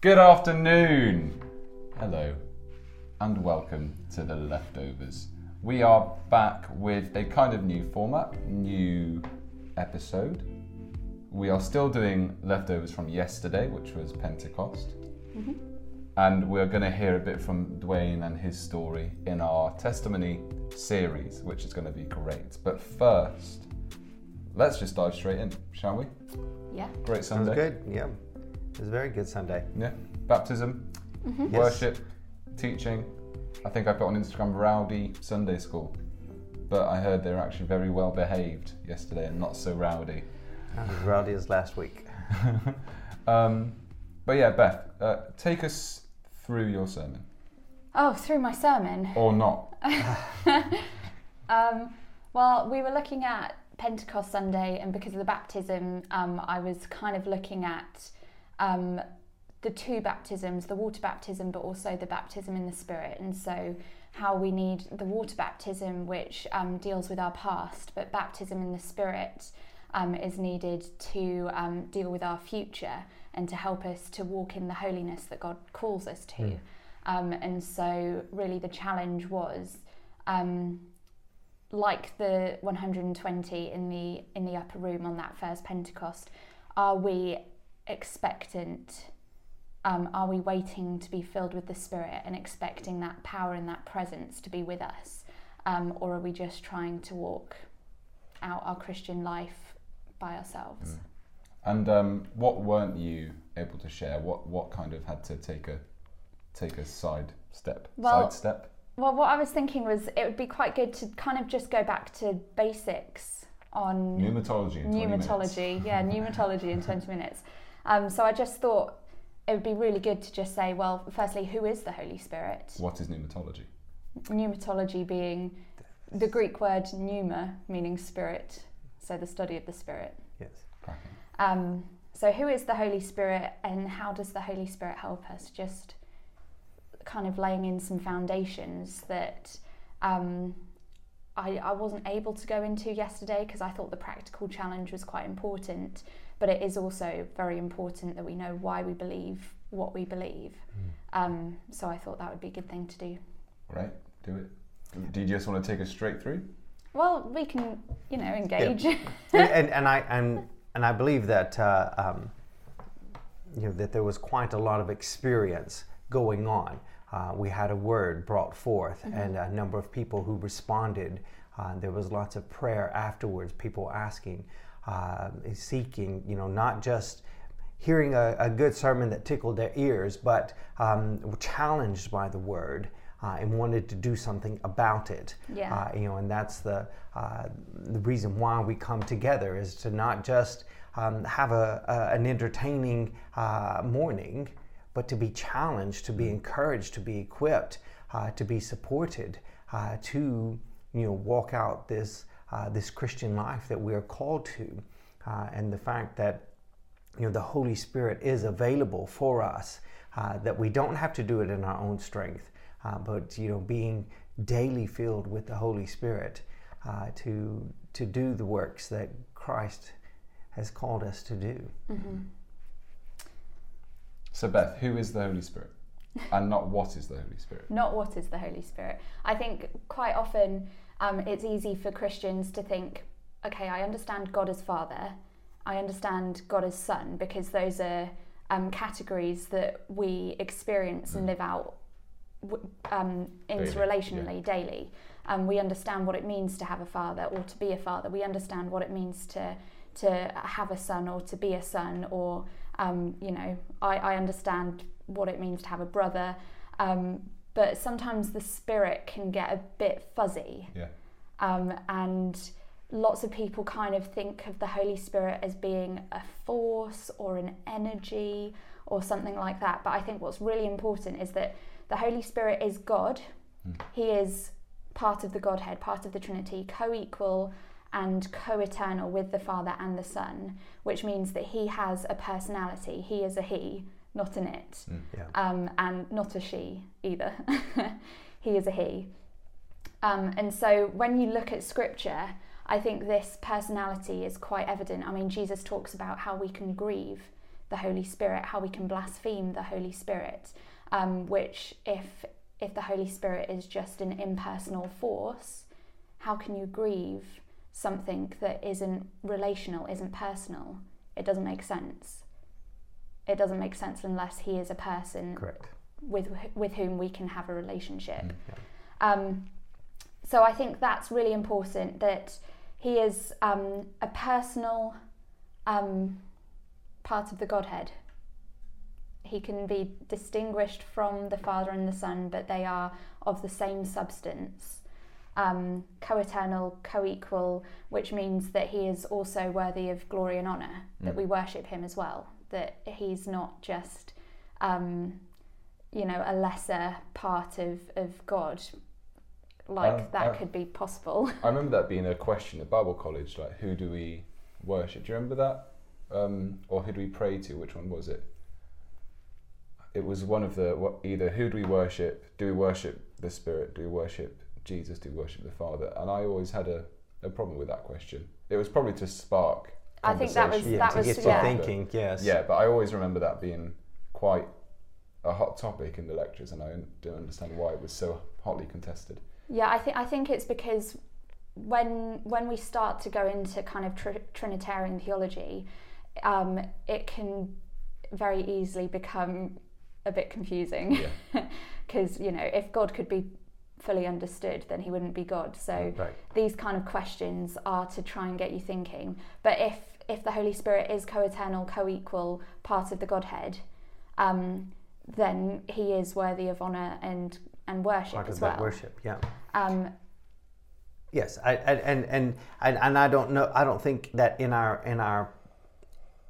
Good afternoon. Hello, and welcome to the leftovers. We are back with a kind of new format, new episode. We are still doing leftovers from yesterday, which was Pentecost. Mm-hmm. And we're going to hear a bit from Duane and his story in our testimony series, which is going to be great. But first, let's just dive straight in, shall we? Yeah. Great Sunday. Sounds good. Yeah. It was a very good Sunday. Yeah. Baptism, Yes. worship, teaching. I think I put on Instagram rowdy Sunday school. But I heard they were actually very well behaved yesterday and not so rowdy. Not as rowdy as last week. Um, but yeah, Beth, uh, take us through your sermon. Oh, through my sermon. Or not. Um, well, we were looking at Pentecost Sunday, and because of the baptism, um, I was kind of looking at um, the two baptisms the water baptism, but also the baptism in the Spirit. And so, how we need the water baptism, which um, deals with our past, but baptism in the Spirit um, is needed to um, deal with our future and to help us to walk in the holiness that God calls us to. Um, and so, really, the challenge was. Um, like the 120 in the in the upper room on that first Pentecost, are we expectant? Um, are we waiting to be filled with the Spirit and expecting that power and that presence to be with us, um, or are we just trying to walk out our Christian life by ourselves? And um, what weren't you able to share? What what kind of had to take a take a side step? Well, side step? Well, what I was thinking was it would be quite good to kind of just go back to basics on Pneumatology in 20 pneumatology. Yeah, pneumatology in 20 minutes. Um, so I just thought it would be really good to just say, well, firstly, who is the Holy Spirit? What is pneumatology? Pneumatology being the Greek word pneuma, meaning spirit, so the study of the spirit. Yes. Cracking. Um, so, who is the Holy Spirit and how does the Holy Spirit help us? Just kind of laying in some foundations that um, I, I wasn't able to go into yesterday because I thought the practical challenge was quite important. But it is also very important that we know why we believe what we believe. Um, so, I thought that would be a good thing to do. Right? Do it. Do you just want to take us straight through? Well, we can, you know, engage. and, and, and I and and I believe that uh, um, you know that there was quite a lot of experience going on. Uh, we had a word brought forth, and a number of people who responded. Uh, there was lots of prayer afterwards. People asking, uh, seeking, you know, not just hearing a, a good sermon that tickled their ears, but um, were challenged by the word. Uh, and wanted to do something about it. Yeah. Uh, you know, and that's the uh, the reason why we come together is to not just um, have a, a an entertaining uh, morning, but to be challenged, to be encouraged, to be equipped, uh, to be supported, uh, to you know walk out this uh, this Christian life that we are called to, uh, and the fact that you know the Holy Spirit is available for us, uh, that we don't have to do it in our own strength, uh, but you know being daily filled with the Holy Spirit uh, to to do the works that Christ has called us to do. So, Beth, who is the Holy Spirit? And not what is the Holy Spirit? not what is the Holy Spirit. I think quite often um, it's easy for Christians to think, okay, I understand God as Father, I understand God as Son, because those are um, categories that we experience and live out um, Daily, interrelationally daily. Um, we understand what it means to have a father or to be a father. We understand what it means to to have a son or to be a son, or um, you know, I, I understand what it means to have a brother. Um, but sometimes the spirit can get a bit fuzzy, Yeah. um, and lots of people kind of think of the Holy Spirit as being a force or an energy or something like that. But I think what's really important is that the Holy Spirit is God. He is part of the Godhead, part of the Trinity, co equal and co eternal with the Father and the Son, which means that He has a personality. He is a He, not an it, Yeah. um, and not a she either. he is a He. Um, and so when you look at Scripture, I think this personality is quite evident. I mean, Jesus talks about how we can grieve the Holy Spirit, how we can blaspheme the Holy Spirit, um, which if if the Holy Spirit is just an impersonal force, how can you grieve something that isn't relational, isn't personal? It doesn't make sense. It doesn't make sense unless he is a person Correct. with with whom we can have a relationship. Mm. Um, so I think that's really important that he is um, a personal um, part of the Godhead. He can be distinguished from the Father and the Son, but they are of the same substance. Um, co eternal, co equal, which means that he is also worthy of glory and honour, that Mm. we worship him as well, that he's not just, um, you know, a lesser part of, of God, like Um, that uh, could be possible. I remember that being a question at Bible college, like who do we worship? Do you remember that? Um, or who do we pray to? Which one was it? It was one of the either who do we worship? Do we worship the Spirit? Do we worship Jesus? Do we worship the Father? And I always had a, a problem with that question. It was probably to spark. I think that was- conversation. Yeah, that to was- get you yeah. thinking, yes. Yeah, but I always remember that being quite a hot topic in the lectures, and I don't understand why it was so hotly contested. Yeah, I think I think it's because when when we start to go into kind of tr- Trinitarian theology, um, it can very easily become a bit confusing Yeah. because you know if God could be fully understood, then He wouldn't be God. So Right. these kind of questions are to try and get you thinking. But if if the Holy Spirit is co-eternal, co-equal, part of the Godhead, um, then He is worthy of honor and and worship Part as of well. that worship, yeah. Um, Yes, I, I, and, and and and I don't know. I don't think that in our in our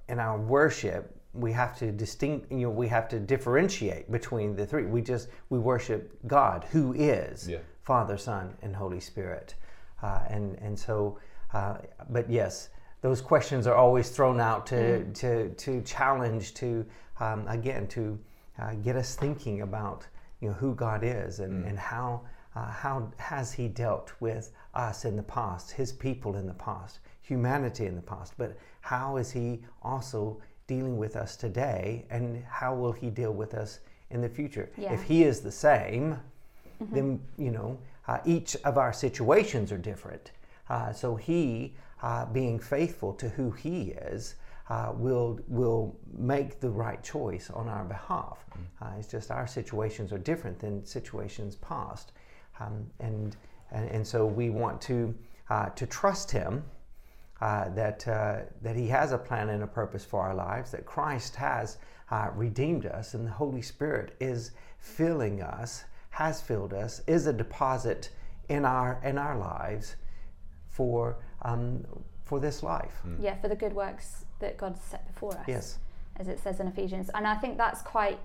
in our worship we have to distinct. You know, we have to differentiate between the three. We just we worship God, who is Yeah. Father, Son, and Holy Spirit, uh, and and so. Uh, but yes, those questions are always thrown out to to to challenge to um, again to uh, get us thinking about you know who God is and and how uh, how has He dealt with us in the past, His people in the past, humanity in the past, but how is He also dealing with us today, and how will He deal with us in the future? Yeah. If He is the same, then you know uh, each of our situations are different. Uh, so He, uh, being faithful to who He is, uh, will will make the right choice on our behalf. Uh, it's just our situations are different than situations past, um, and, and and so we want to uh, to trust Him. Uh, that uh, that He has a plan and a purpose for our lives. That Christ has uh, redeemed us, and the Holy Spirit is filling us, has filled us, is a deposit in our in our lives for um, for this life. yeah, for the good works that God's set before us. Yes. As it says in Ephesians. And I think that's quite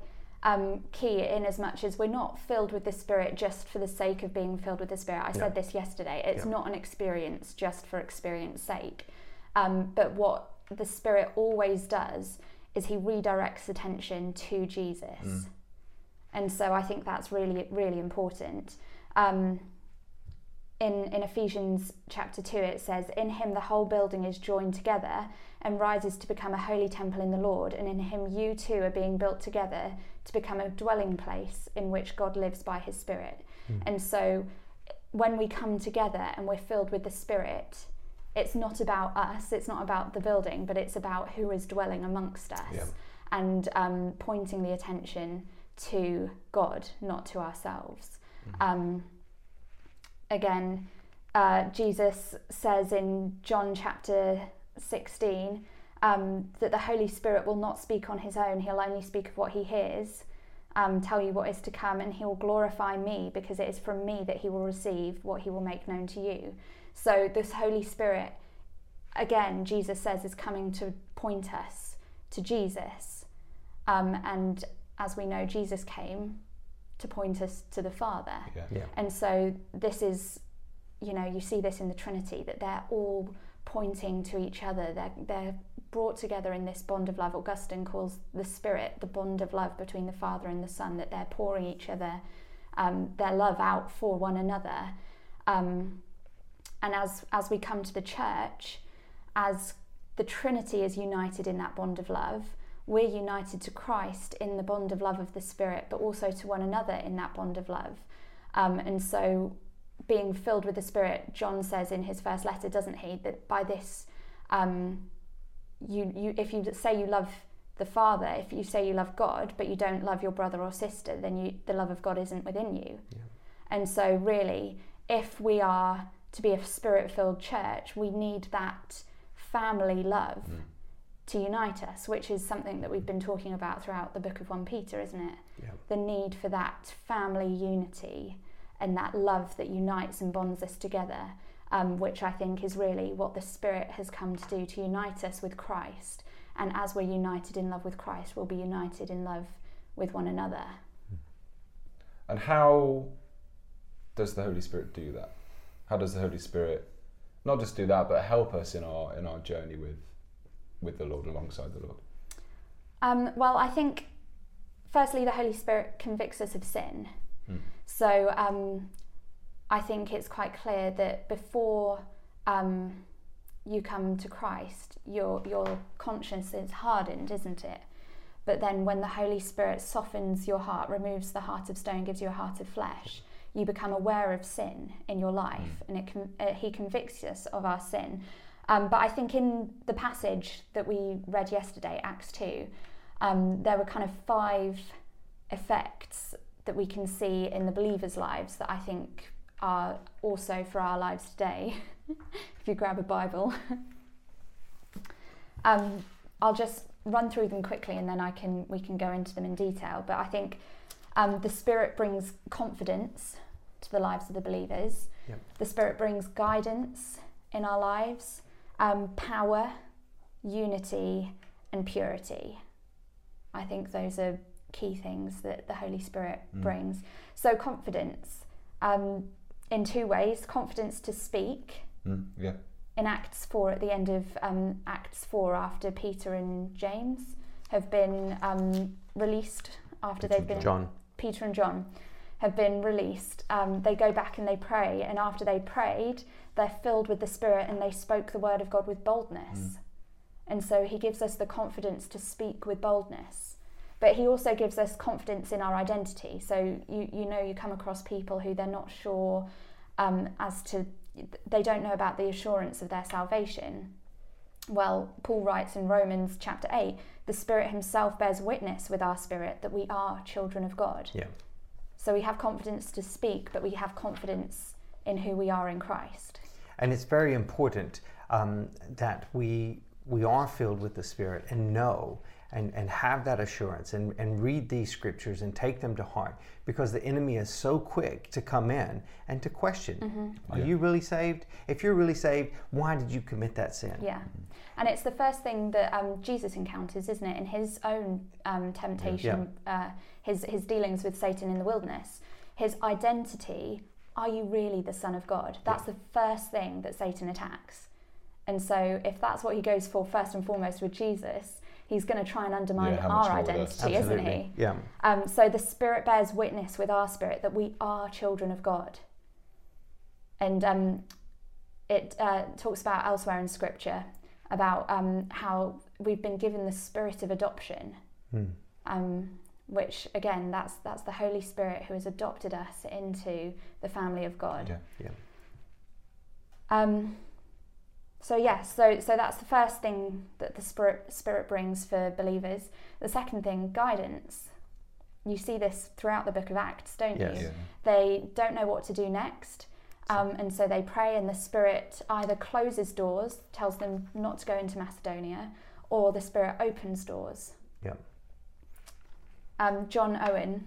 um, key in as much as we're not filled with the Spirit just for the sake of being filled with the Spirit. I said this yesterday. It's Yeah. not an experience just for experience sake. Um, but what the Spirit always does is He redirects attention to Jesus. And so I think that's really, really important. Um, in, in Ephesians chapter 2, it says, In him the whole building is joined together and rises to become a holy temple in the Lord, and in him you too are being built together to become a dwelling place in which God lives by his Spirit. And so when we come together and we're filled with the Spirit, it's not about us, it's not about the building, but it's about who is dwelling amongst us Yeah. and um, pointing the attention to God, not to ourselves. Um, again, uh, Jesus says in John chapter 16 um, that the Holy Spirit will not speak on his own, he'll only speak of what he hears, um, tell you what is to come, and he will glorify me because it is from me that he will receive what he will make known to you. So, this Holy Spirit, again, Jesus says, is coming to point us to Jesus. Um, and as we know, Jesus came to point us to the Father. Yeah. Yeah. And so this is, you know, you see this in the Trinity that they're all pointing to each other. They're they're brought together in this bond of love. Augustine calls the Spirit the bond of love between the Father and the Son. That they're pouring each other um, their love out for one another. Um, and as as we come to the church, as the Trinity is united in that bond of love, we're united to Christ in the bond of love of the Spirit, but also to one another in that bond of love. Um, and so, being filled with the Spirit, John says in his first letter, doesn't he, that by this, um, you, you, if you say you love the Father, if you say you love God, but you don't love your brother or sister, then you, the love of God isn't within you. Yeah. And so, really, if we are to be a spirit filled church, we need that family love Mm. to unite us, which is something that we've been talking about throughout the book of 1 Peter, isn't it? Yeah. The need for that family unity and that love that unites and bonds us together, um, which I think is really what the Spirit has come to do to unite us with Christ. And as we're united in love with Christ, we'll be united in love with one another. And how does the Holy Spirit do that? How does the Holy Spirit not just do that, but help us in our in our journey with with the Lord, alongside the Lord? Um, well, I think firstly, the Holy Spirit convicts us of sin. Mm. So um, I think it's quite clear that before um, you come to Christ, your your conscience is hardened, isn't it? But then when the Holy Spirit softens your heart, removes the heart of stone, gives you a heart of flesh, you become aware of sin in your life, and it uh, He convicts us of our sin. Um, but I think in the passage that we read yesterday, Acts 2, um, there were kind of five effects that we can see in the believers' lives that I think are also for our lives today. if you grab a Bible, um, I'll just run through them quickly and then I can we can go into them in detail. But I think um, the Spirit brings confidence to the lives of the believers. Yep. The Spirit brings guidance in our lives, um, power, unity, and purity. I think those are key things that the Holy Spirit Mm. brings. So, confidence um, in two ways confidence to speak. Mm, yeah. In Acts 4, at the end of um, Acts 4, after Peter and James have been um, released, after Peter they've been John. Peter and John have been released, um, they go back and they pray. And after they prayed, they're filled with the Spirit and they spoke the word of God with boldness. Mm. And so he gives us the confidence to speak with boldness. But he also gives us confidence in our identity. So you, you know, you come across people who they're not sure um, as to, they don't know about the assurance of their salvation. Well, Paul writes in Romans chapter 8 the Spirit Himself bears witness with our spirit that we are children of God. Yeah. So we have confidence to speak, but we have confidence in who we are in Christ. And it's very important um, that we we are filled with the Spirit and know and, and have that assurance and, and read these scriptures and take them to heart because the enemy is so quick to come in and to question Are Yeah. you really saved? If you're really saved, why did you commit that sin? Yeah. And it's the first thing that um, Jesus encounters, isn't it, in his own um, temptation, Uh, his, his dealings with Satan in the wilderness. His identity are you really the Son of God? That's the first thing that Satan attacks. And so, if that's what he goes for first and foremost with Jesus, he's going to try and undermine Yeah, our more with us? identity, isn't he? Yeah. Um, so the Spirit bears witness with our spirit that we are children of God. And um, it uh, talks about elsewhere in Scripture about um, how we've been given the spirit of adoption, um, which again, that's that's the Holy Spirit who has adopted us into the family of God. Yeah. Yeah. Um, so yes, so so that's the first thing that the spirit spirit brings for believers. The second thing, guidance. You see this throughout the book of Acts, don't Yes. you? Yeah. They don't know what to do next, um, and so they pray, and the Spirit either closes doors, tells them not to go into Macedonia, or the Spirit opens doors. Yeah. Um, John Owen.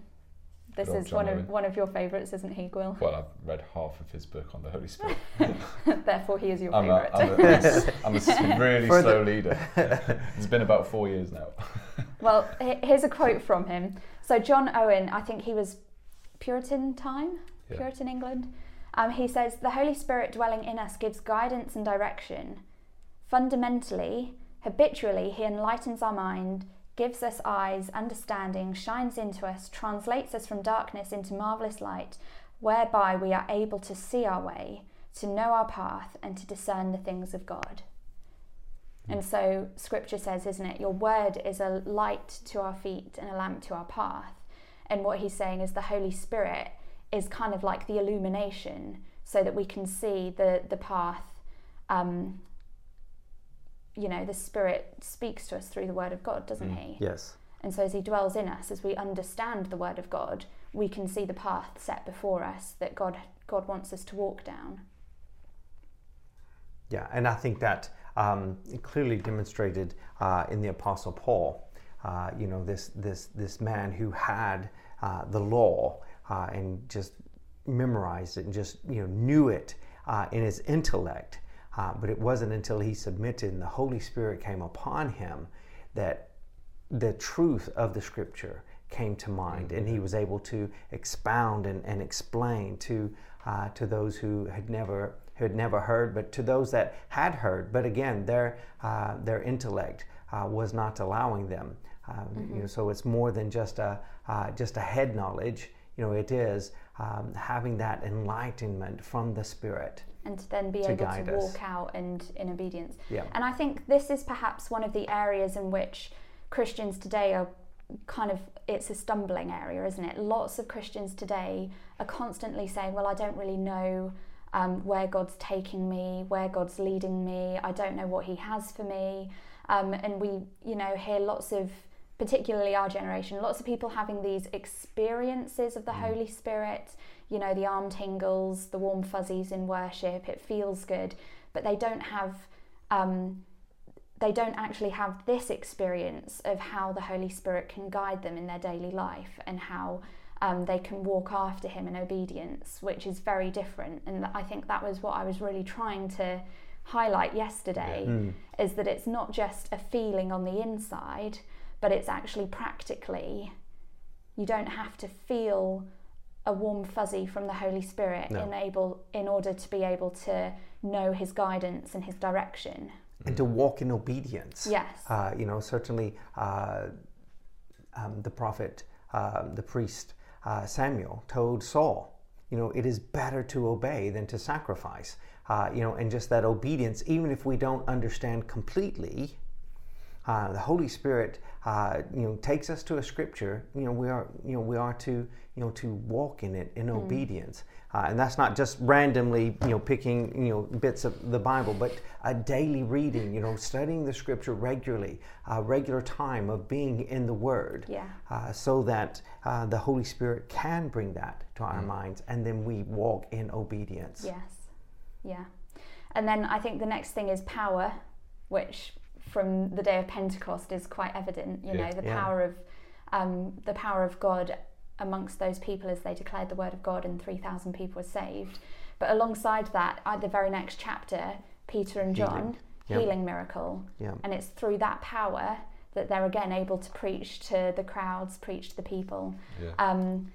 This is one Owen. of one of your favourites, isn't he, Gwyl? Well, I've read half of his book on the Holy Spirit. Therefore, he is your I'm a, favourite. I'm, a, I'm a s- really For the- slow leader. It's been about four years now. Well, here's a quote from him. So John Owen, I think he was Puritan time, Yeah. Puritan England. Um, he says the Holy Spirit dwelling in us gives guidance and direction. Fundamentally, habitually, he enlightens our mind, gives us eyes, understanding, shines into us, translates us from darkness into marvelous light, whereby we are able to see our way, to know our path, and to discern the things of God. And so scripture says, isn't it, your word is a light to our feet and a lamp to our path. And what he's saying is the Holy Spirit is kind of like the illumination so that we can see the, the path. Um, you know, the Spirit speaks to us through the Word of God, doesn't he? Yes. And so as he dwells in us, as we understand the Word of God, we can see the path set before us that God, God wants us to walk down. Yeah, and I think that um, clearly demonstrated uh, in the Apostle Paul. Uh, you know, this this this man who had uh, the law uh, and just memorized it and just you know knew it uh, in his intellect. Uh, but it wasn't until he submitted and the Holy Spirit came upon him that the truth of the Scripture came to mind, and he was able to expound and, and explain to to those who had never who had never heard, but to those that had heard. But again, their uh, their intellect uh, was not allowing them. Um, mm-hmm. You know, so it's more than just a uh, just a head knowledge. You know, it is um, having that enlightenment from the Spirit. And to then be to able to walk out and in obedience. Yeah. And I think this is perhaps one of the areas in which Christians today are kind of it's a stumbling area, isn't it? Lots of Christians today are constantly saying, "Well, I don't really know." um, where God's taking me, where God's leading me. I don't know what He has for me. Um, and we, you know, hear lots of, particularly our generation, lots of people having these experiences of the mm. Holy Spirit. You know, the arm tingles, the warm fuzzies in worship. It feels good, but they don't have. Um, they don't actually have this experience of how the Holy Spirit can guide them in their daily life and how um, they can walk after him in obedience, which is very different. And I think that was what I was really trying to highlight yesterday mm. is that it's not just a feeling on the inside, but it's actually practically, you don't have to feel a warm fuzzy from the Holy Spirit no. in, able, in order to be able to know his guidance and his direction. And to walk in obedience. Yes. Uh, you know, certainly uh, um, the prophet, uh, the priest, uh, Samuel told Saul, you know, it is better to obey than to sacrifice. Uh, you know, and just that obedience, even if we don't understand completely, uh, the Holy Spirit, uh, you know, takes us to a scripture. You know, we are, you know, we are to, you know, to walk in it in mm. obedience. Uh, and that's not just randomly, you know, picking, you know, bits of the Bible, but a daily reading, you know, studying the scripture regularly, a regular time of being in the Word, yeah. Uh, so that uh, the Holy Spirit can bring that to our mm. minds, and then we walk in obedience. Yes, yeah. And then I think the next thing is power, which from the day of Pentecost is quite evident. You yeah. know, the yeah. power of um, the power of God amongst those people as they declared the word of God, and three thousand people were saved. But alongside that, at the very next chapter, Peter and John healing, yep. healing miracle, yep. and it's through that power that they're again able to preach to the crowds, preach to the people. Yeah. Um,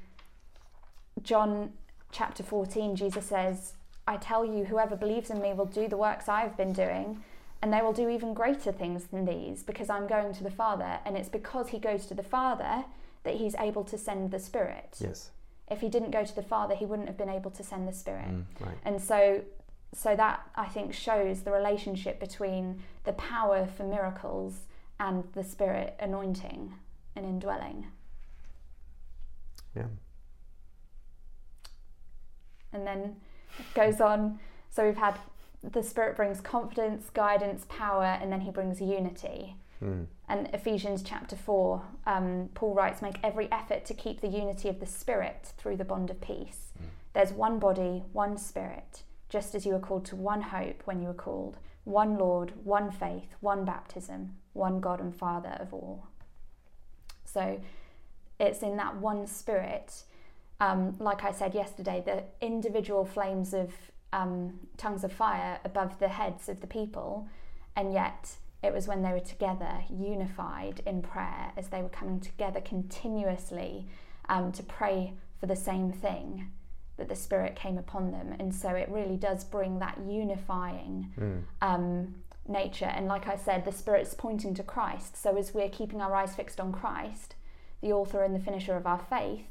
John chapter 14, Jesus says, I tell you, whoever believes in me will do the works I have been doing, and they will do even greater things than these because I'm going to the Father. And it's because he goes to the Father that he's able to send the Spirit. Yes. If he didn't go to the Father, he wouldn't have been able to send the Spirit. Mm, right. And so, so that I think shows the relationship between the power for miracles and the Spirit anointing and indwelling. Yeah. And then it goes on. So we've had the Spirit brings confidence, guidance, power, and then he brings unity. Mm. And Ephesians chapter 4, um, Paul writes, Make every effort to keep the unity of the Spirit through the bond of peace. Mm. There's one body, one Spirit, just as you were called to one hope when you were called, one Lord, one faith, one baptism, one God and Father of all. So it's in that one Spirit. Um, like I said yesterday, the individual flames of um, tongues of fire above the heads of the people, and yet it was when they were together, unified in prayer, as they were coming together continuously um, to pray for the same thing, that the Spirit came upon them. And so it really does bring that unifying mm. um, nature. And like I said, the Spirit's pointing to Christ. So as we're keeping our eyes fixed on Christ, the author and the finisher of our faith,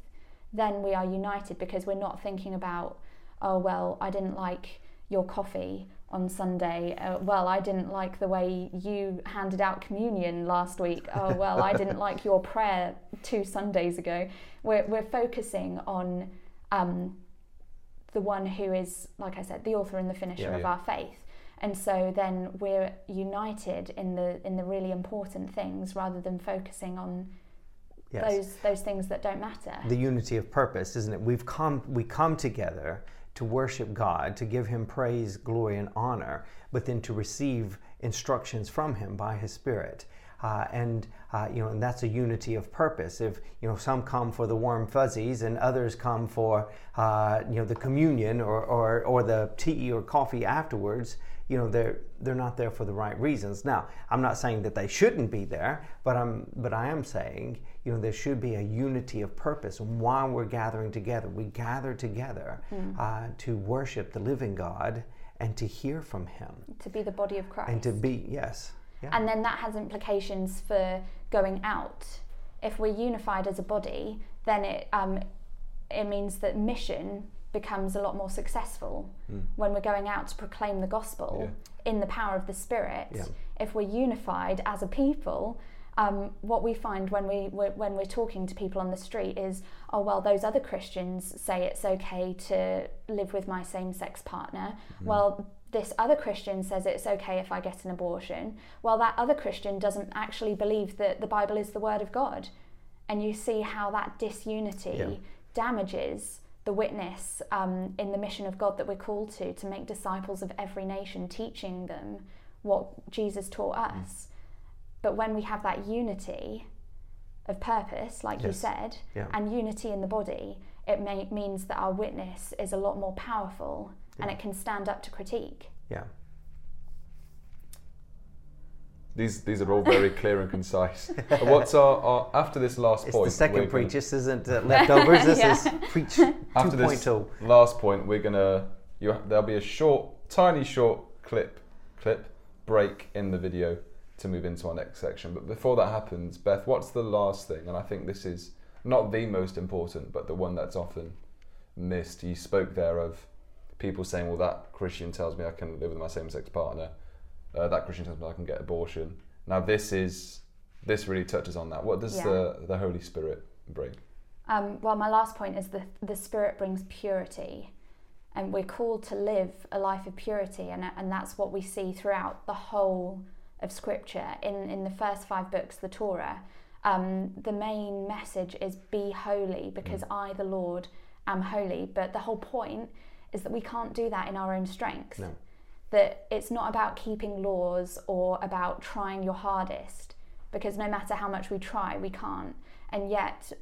then we are united because we're not thinking about oh, well, I didn't like your coffee, on Sunday. Uh, well, I didn't like the way you handed out communion last week. Oh, well, I didn't like your prayer two Sundays ago. We're, we're focusing on um, the one who is, like I said, the author and the finisher Yeah. of our faith. And so then we're united in the in the really important things rather than focusing on Yes. those those things that don't matter. the unity of purpose, isn't it? We've come, we come together to worship God, to give Him praise, glory, and honor, but then to receive instructions from Him by His Spirit. Uh, and uh, you know, and that's a unity of purpose. If you know, some come for the warm fuzzies, and others come for uh, you know the communion or, or or the tea or coffee afterwards. You know, they're they're not there for the right reasons. Now, I'm not saying that they shouldn't be there, but I'm but I am saying you know there should be a unity of purpose and why we're gathering together. We gather together uh, to worship the living God and to hear from Him to be the body of Christ. and to be yes, yeah, And then that has implications for going out. If we're unified as a body, then it um, it means that mission becomes a lot more successful when we're going out to proclaim the gospel in the power of the Spirit. Yeah. If we're unified as a people, um, what we find when we we're, when we're talking to people on the street is, oh well, those other Christians say it's okay to live with my same-sex partner. Well, this other Christian says it's okay if I get an abortion. Well, that other Christian doesn't actually believe that the Bible is the Word of God, and you see how that disunity Yeah. damages the witness um, in the mission of God that we're called to to make disciples of every nation, teaching them what Jesus taught Mm. us. But when we have that unity of purpose, like you said, Yeah. and unity in the body, it may, means that our witness is a lot more powerful and it can stand up to critique. yeah. These these are all very clear and concise. What's our, our after this last It's point? the second we're gonna- preach. This isn't uh, leftovers. This Yeah. is preach. 2.0. After this last point, we're gonna you there'll be a short, tiny short clip clip break in the video to move into our next section. But before that happens, Beth, what's the last thing? And I think this is not the most important, but the one that's often missed. You spoke there of people saying, "Well, that Christian tells me I can live with my same-sex partner. Uh, that Christian tells me I can get abortion." Now, this is this really touches on that. What does Yeah. the the Holy Spirit bring? Um, well, my last point is the, the Spirit brings purity. And we're called to live a life of purity. And, and that's what we see throughout the whole of Scripture. In, in the first five books, the Torah, um, the main message is be holy because I, the Lord, am holy. But the whole point is that we can't do that in our own strength. No. That it's not about keeping laws or about trying your hardest because no matter how much we try, we can't. And yet,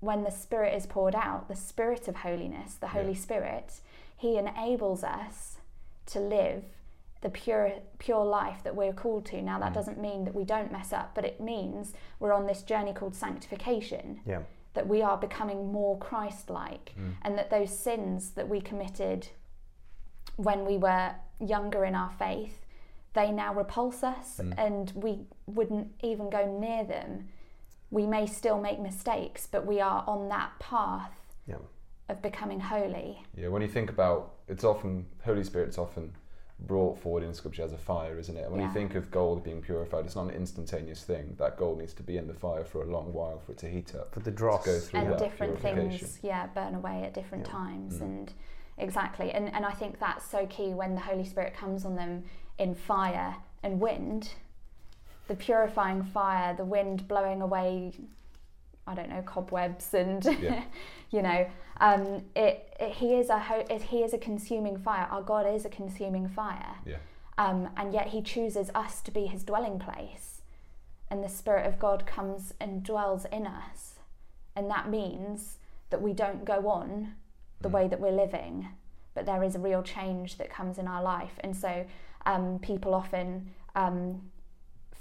when the Spirit is poured out, the Spirit of holiness, the Holy Yeah. Spirit, He enables us to live the pure, pure life that we're called to. Now, that mm. doesn't mean that we don't mess up, but it means we're on this journey called sanctification Yeah. that we are becoming more Christ like, mm. and that those sins that we committed when we were younger in our faith, they now repulse us, mm. and we wouldn't even go near them. We may still make mistakes, but we are on that path Yeah. of becoming holy. Yeah, when you think about it's often Holy Spirit's often brought forward in Scripture as a fire, isn't it? When you think of gold being purified, it's not an instantaneous thing. That gold needs to be in the fire for a long while for it to heat up. For the To go through and that different things yeah burn away at different Yeah. times Mm. and exactly and and i think that's so key when the holy spirit comes on them in fire and wind the purifying fire the wind blowing away i don't know cobwebs and Yeah. you know um it, it he is a ho- it, he is a consuming fire. Our god is a consuming fire. Yeah. um, and yet he chooses us to be his dwelling place. And the spirit of god comes and dwells in us. And that means that we don't go on the way that we're living but there is a real change that comes in our life. And so um, people often um,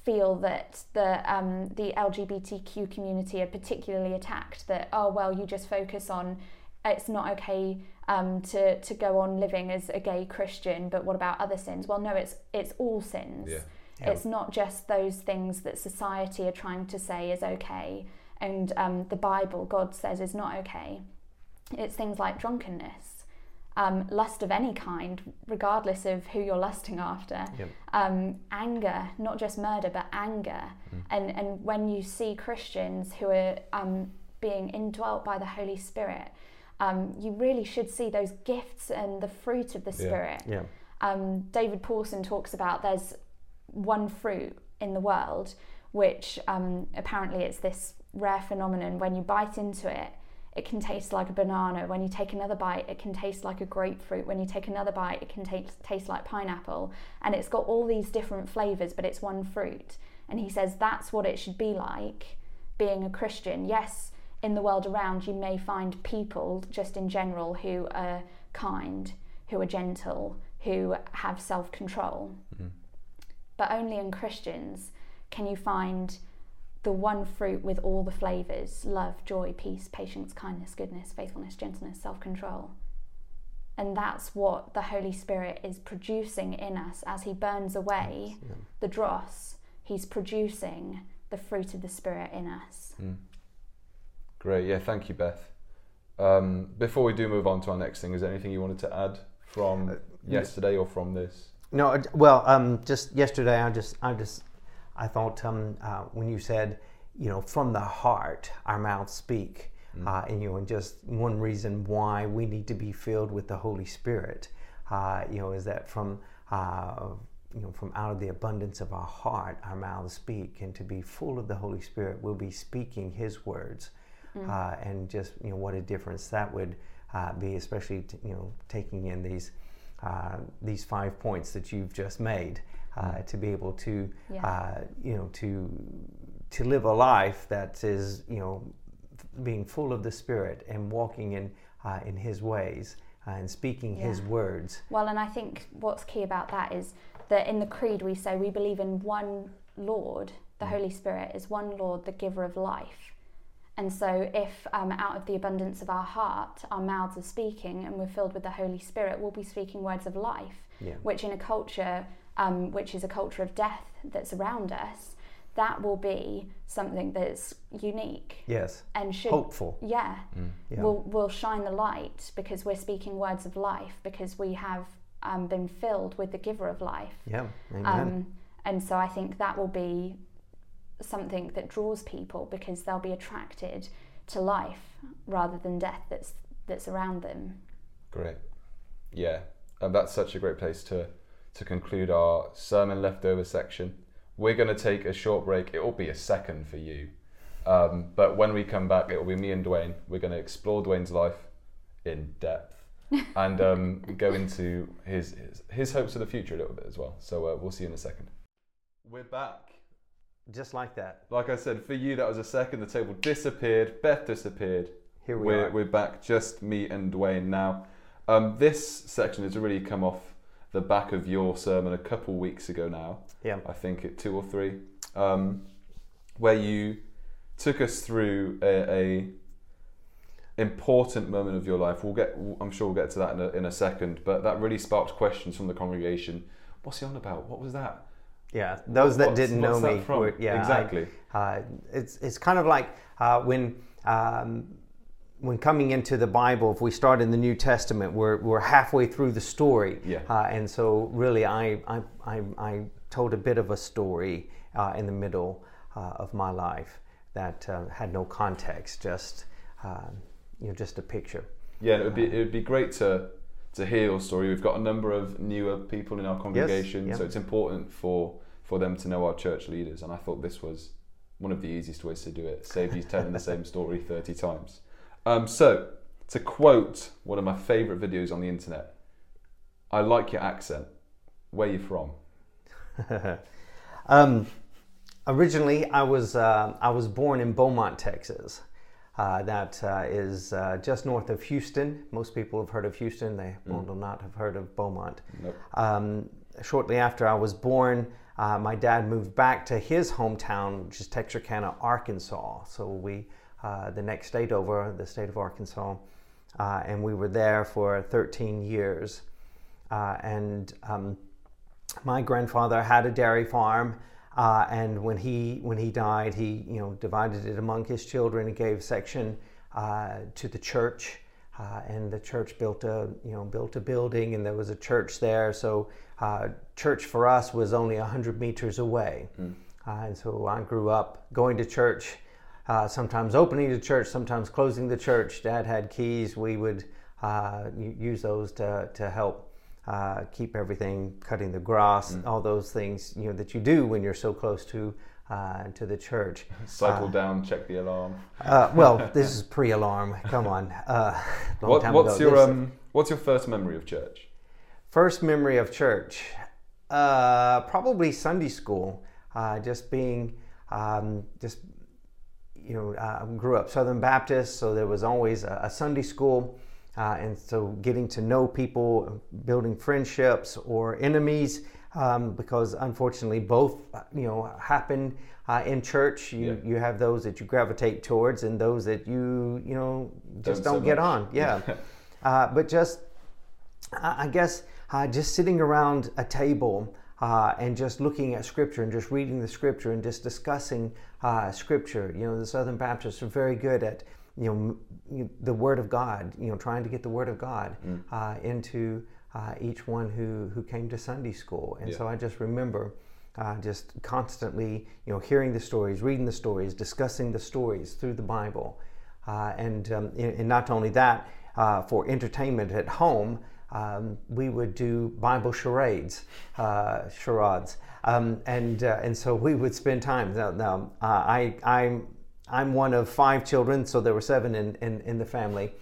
feel that the um, the LGBTQ community are particularly attacked. That oh well, you just focus on it's not okay um, to to go on living as a gay Christian, but what about other sins? Well, no, it's it's all sins. Yeah. Yeah. It's not just those things that society are trying to say is okay, and um, the Bible, God says, is not okay. It's things like drunkenness, um, lust of any kind, regardless of who you're lusting after. Yep. Um, anger, not just murder, but anger. And, and when you see Christians who are um, being indwelt by the Holy Spirit, um, you really should see those gifts and the fruit of the Yeah. Spirit. Yeah. Um, David Pawson talks about there's one fruit in the world, which um, apparently it's this rare phenomenon. When you bite into it, it can taste like a banana. When you take another bite, it can taste like a grapefruit. When you take another bite, it can taste, taste like pineapple. And it's got all these different flavors, but it's one fruit. And he says that's what it should be like being a Christian. Yes, in the world around, you may find people just in general who are kind, who are gentle, who have self control. Mm-hmm. But only in Christians can you find the one fruit with all the flavors love, joy, peace, patience, kindness, goodness, faithfulness, gentleness, self control. And that's what the Holy Spirit is producing in us as He burns away the dross. He's producing the fruit of the Spirit in us. Mm. Great, yeah, thank you, Beth. Um, before we do move on to our next thing, is there anything you wanted to add from yesterday or from this? No, uh, well, um, just yesterday, I just, I just, I thought um, uh, when you said, you know, from the heart, our mouths speak, uh, and you know, and just one reason why we need to be filled with the Holy Spirit, uh, you know, is that from, uh, you know, from out of the abundance of our heart, our mouths speak, and to be full of the Holy Spirit, we'll be speaking His words, uh, and just, you know, what a difference that would uh, be, especially, t- you know, taking in these uh, these five points that you've just made uh, to be able to Yeah. uh, you know to to live a life that is you know being full of the spirit and walking in uh, in his ways and speaking his words. Well, and I think what's key about that is that in the Creed we say we believe in one Lord, the Holy Spirit is one Lord, the giver of life. And so, if um, out of the abundance of our heart, our mouths are speaking and we're filled with the Holy Spirit, we'll be speaking words of life, Yeah. which in a culture, um, which is a culture of death that's around us, that will be something that's unique yes and should hopeful yeah, Yeah. We'll, we'll shine the light because we're speaking words of life because we have um, been filled with the giver of life. yeah amen Um, and so I think that will be something that draws people because they'll be attracted to life rather than death that's that's around them. Great. Yeah, and that's such a great place to to conclude our sermon leftover section. We're going to take a short break. It will be a second for you, um, but when we come back, it will be me and Duane. We're going to explore Duane's life in depth and um, go into his, his his hopes for the future a little bit as well. So uh, we'll see you in a second. We're back. Just like that Like I said, for you that was a second. The table disappeared. Beth disappeared. here we we're, are we're back, just me and Duane now. Um, this section has really come off the back of your sermon a couple weeks ago now. yeah I think it two or three, um, where you took us through a, a important moment of your life. We'll get, I'm sure we'll get to that in a, in a second. But that really sparked questions from the congregation. What's he on about? What was that? Yeah, those that What's- didn't know that me, from? were- yeah, I- Exactly. uh, it's it's kind of like uh, when um, when coming into the Bible. If we start in the New Testament, we're we're halfway through the story, Yeah. uh, and so really, I I, I I told a bit of a story uh, in the middle uh, of my life that uh, had no context, just you know, just a picture. Yeah, it would be it would be great to to hear your story. We've got a number of newer people in our congregation, yeah. so it's important for for them to know our church leaders. And I thought this was one of the easiest ways to do it. Save you telling the same story thirty times. Um, so to quote one of my favourite videos on the internet, I like your accent. Where you from? Um, originally, I was uh, I was born in Beaumont, Texas. Uh, that uh, is uh, just north of Houston. Most people have heard of Houston. They will not have heard of Beaumont. Nope. Um, shortly after I was born, uh, my dad moved back to his hometown, which is Texarkana, Arkansas. So we, uh, the next state over, the state of Arkansas, uh, and we were there for 13 years. Uh, and um, my grandfather had a dairy farm, uh, and when he when he died, he you know divided it among his children and gave a section uh, to the church, uh, and the church built a you know built a building, and there was a church there. So uh, church for us was only hundred meters away, uh, and so I grew up going to church. Uh, sometimes opening the church, sometimes closing the church. Dad had keys. We would uh, use those to, to help uh, keep everything, cutting the grass, all those things you know that you do when you're so close to uh, to the church. Cycle down, check the alarm. Uh, well, this is pre-alarm. Come on. Uh, What, what's ago. your um, What's your first memory of church? First memory of church, uh, probably Sunday school. Uh, just being, um, just you know, uh, grew up Southern Baptist, so there was always a, a Sunday school, uh, and so getting to know people, building friendships or enemies, um, because unfortunately both uh, you know happen uh, in church. You Yeah. you have those that you gravitate towards, and those that you you know just Don't don't, get much. on. Yeah, uh, but just I I guess uh, just sitting around a table uh, and just looking at Scripture and just reading the Scripture and just discussing uh, Scripture. You know, the Southern Baptists are very good at you know the Word of God. You know, trying to get the Word of God uh, into uh, each one who who came to Sunday school. And Yeah. so I just remember. Uh, just constantly, you know, hearing the stories, reading the stories, discussing the stories through the Bible, uh, and, um, and and not only that, uh, for entertainment at home, um, we would do Bible charades, uh, charades, um, and uh, and so we would spend time. Now, now uh, I I'm I'm one of five children, so there were seven in in, in the family.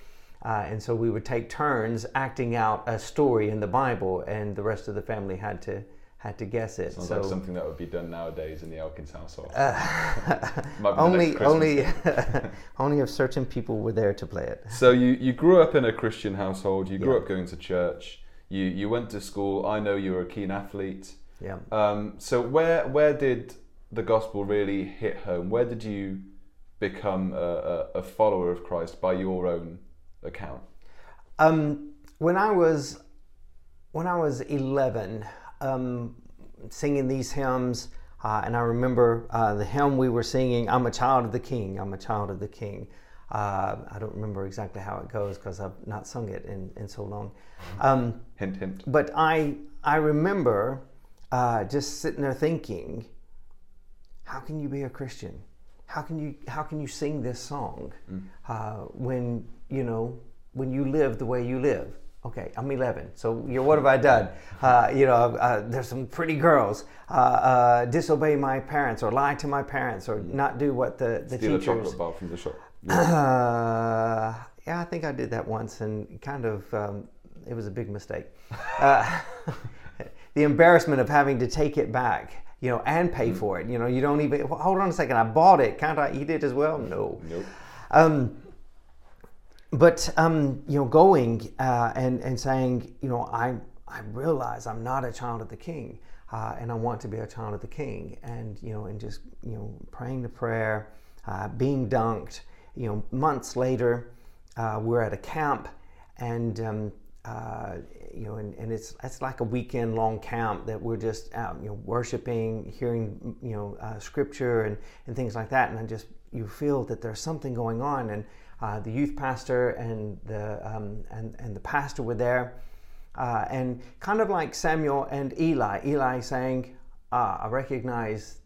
Uh, and so we would take turns acting out a story in the Bible, and the rest of the family had to had to guess it. Sounds so like something that would be done nowadays in the Elkins household. The only only only if certain people were there to play it. So you, you grew up in a Christian household. You grew Yeah. up going to church. You you went to school. I know you were a keen athlete. Yeah. Um, so where where did the gospel really hit home? Where did you become a, a, follower of Christ by your own account? Um, when I was when I was eleven, um, singing these hymns, uh, and I remember uh, the hymn we were singing. I'm a child of the King. I'm a child of the King. Uh, I don't remember exactly how it goes because I've not sung it in, in so long. Um, Hint hint. but I I remember uh, just sitting there thinking, how can you be a Christian? How can you how can you sing this song uh, when you know when you live the way you live? Okay, I'm 11. So you know, what have I done? Uh, you know, uh, there's some pretty girls uh, uh, disobey my parents or lie to my parents or not do what the the Steal a teachers. chocolate bar from the shop. Uh, yeah, I think I did that once, and kind of um, it was a big mistake. Uh, the embarrassment of having to take it back, you know, and pay for it. You know, you don't even well, hold on a second. I bought it. Can't I eat it as well? No. Nope. Um, but um, you know, going uh, and and saying, you know, I I realize I'm not a child of the King, uh, and I want to be a child of the King, and you know, and just you know, praying the prayer, uh, being dunked. You know, months later, uh, we're at a camp, and um, uh, you know, and, and it's it's like a weekend long camp that we're just out, you know, worshiping, hearing, you know, uh, scripture and, and things like that. And I just you feel that there's something going on, and uh, the youth pastor and the um, and and the pastor were there, uh, and kind of like Samuel and Eli. Eli saying, ah, "I recognize."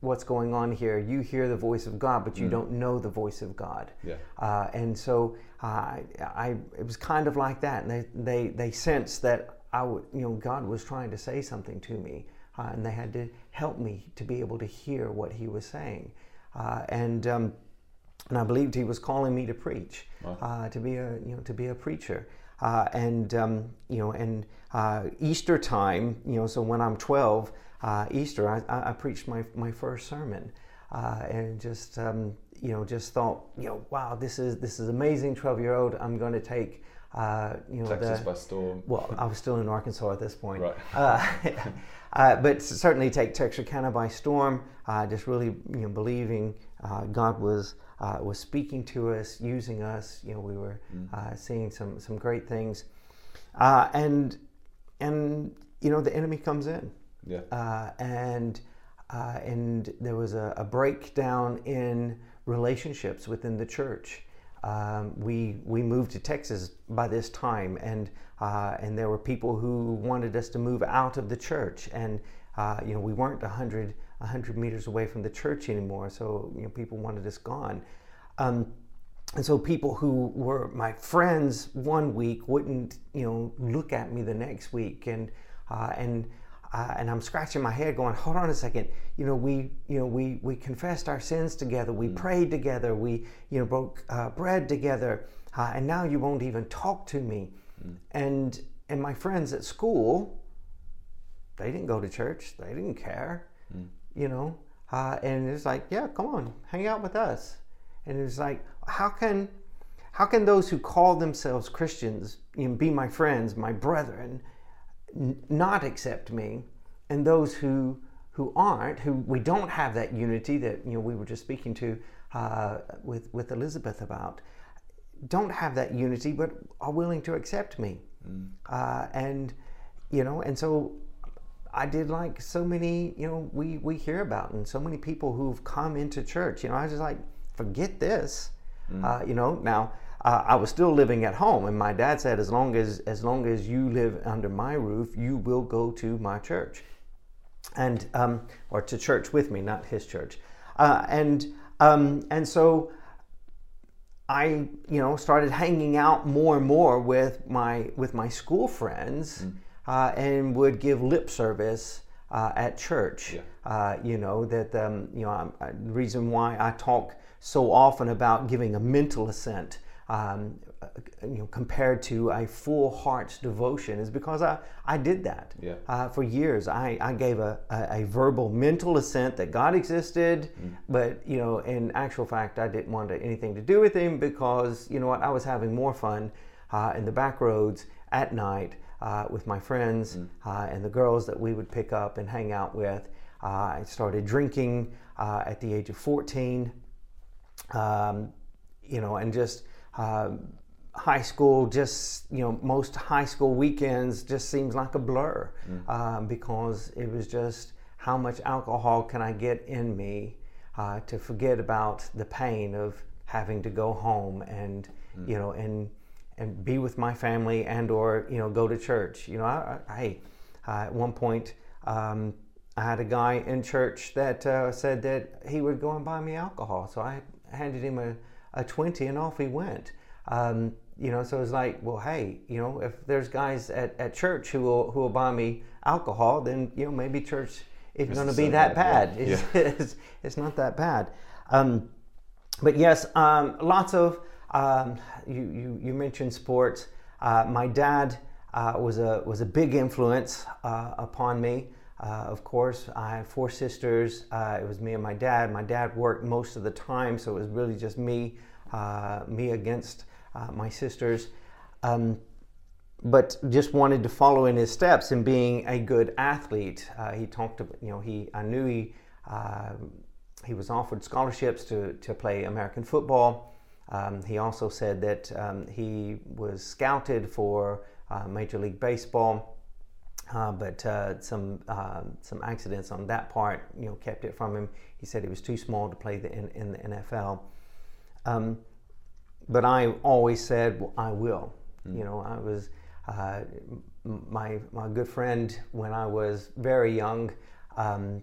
What's going on here? You hear the voice of God, but you don't know the voice of God. Yeah. Uh, and so uh, I, it was kind of like that. And they, they, they sensed that I would, you know, God was trying to say something to me, uh, and they had to help me to be able to hear what He was saying. Uh, and um, and I believed He was calling me to preach, uh, to be a, you know, to be a preacher. Uh, and um, you know, and uh, Easter time, you know, so when I'm 12, uh, Easter, I, I, preached my, my first sermon, uh, and just um, you know, just thought, you know, wow, this is this is amazing. 12 year old, I'm going to take, uh, you know, Texas the, by storm. well, I was still in Arkansas at this point. Right. Uh, uh, but certainly take Texarkana by storm. Uh, just really, you know, believing uh, God was uh, was speaking to us, using us. You know, we were uh, seeing some some great things, uh, and and you know, the enemy comes in Yeah. uh, and uh, and there was a, a breakdown in relationships within the church. Um, we we moved to Texas by this time, and uh, and there were people who wanted us to move out of the church, and uh, you know we weren't 100 100 meters away from the church anymore, so you know people wanted us gone. Um, and so people who were my friends one week wouldn't you know look at me the next week and uh, and uh, and I'm scratching my head going hold on a second. You know we you know we we confessed our sins together. We mm. prayed together. We you know broke uh, bread together uh, and now you won't even talk to me. Mm. and and my friends at school they didn't go to church. They didn't care mm. you know? Uh, and it's like yeah come on hang out with us. And it's like how can how can those who call themselves Christians you know, be my friends, my brethren, n- not accept me, and those who who aren't, who we don't have that unity that you know we were just speaking to uh, with with Elizabeth about, don't have that unity, but are willing to accept me, mm. uh, and you know, and so I did like so many, you know, we we hear about and so many people who've come into church. You know, I was just like, forget this. Mm. Uh, you know, now uh, I was still living at home, and my dad said, as long as as long as you live under my roof, you will go to my church, and um, or to church with me, not his church, uh, and um, and so. I, you know, started hanging out more and more with my with my school friends, mm. uh, and would give lip service uh, at church. Yeah. Uh, you know that um, you know the reason why I talk so often about giving a mental assent. Um, you know, compared to a full heart's devotion is because I, I did that yeah. uh, for years. I, I gave a, a, a, verbal mental assent that God existed, mm. but you know, in actual fact, I didn't want anything to do with Him because you know what, I was having more fun uh, in the back roads at night uh, with my friends mm. Uh, and the girls that we would pick up and hang out with. Uh, I started drinking uh, at the age of 14 um, you know, and just uh, high school, just you know, most high school weekends just seems like a blur mm. um, because it was just how much alcohol can I get in me uh, to forget about the pain of having to go home and mm. you know and and be with my family and or you know go to church. You know, I, I, uh, at one point. Um, I had a guy in church that uh, said that he would go and buy me alcohol. So I handed him a, a 20 and off he went. Um, you know, so it's like, well, hey, you know, if there's guys at, at church who will, who will buy me alcohol, then, you know, maybe church isn't going to be that bad. bad. It's, yeah. it's, it's, not that bad. Um, but yes, um, lots of, um, you, you, you, mentioned sports. Uh, my dad uh, was, a, was a big influence uh, upon me. Uh, of course, I have four sisters. Uh, it was me and my dad. My dad worked most of the time, so it was really just me, uh, me against uh, my sisters. Um, but just wanted to follow in his steps in being a good athlete. Uh, he talked about, you know, he I knew he uh, he was offered scholarships to to play American football. Um, he also said that um, he was scouted for Major League Baseball. Uh, but uh, some uh, some accidents on that part, you know, kept it from him. He said he was too small to play the, in, in the NFL. Um, but I always said well, I will. Mm. You know, I was uh, my my good friend when I was very young. Um,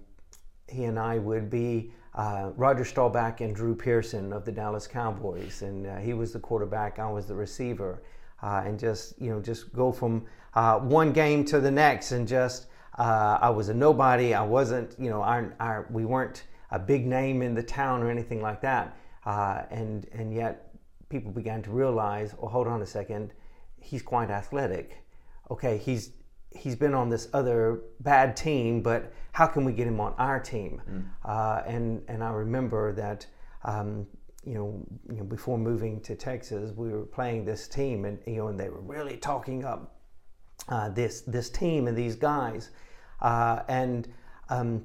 he and I would be uh, Roger Staubach and Drew Pearson of the Dallas Cowboys, and uh, he was the quarterback. I was the receiver uh, and just you know just go from uh, one game to the next and just uh, I was a nobody. I wasn't you know our, our, we weren't a big name in the town or anything like that. Uh, and and yet people began to realize, oh, hold on a second, he's quite athletic. Okay, he's he's been on this other bad team, but how can we get him on our team? Mm. Uh, and and I remember that um, you know, you know, before moving to Texas, we were playing this team, and you know, and they were really talking up uh, this this team and these guys, uh, and um,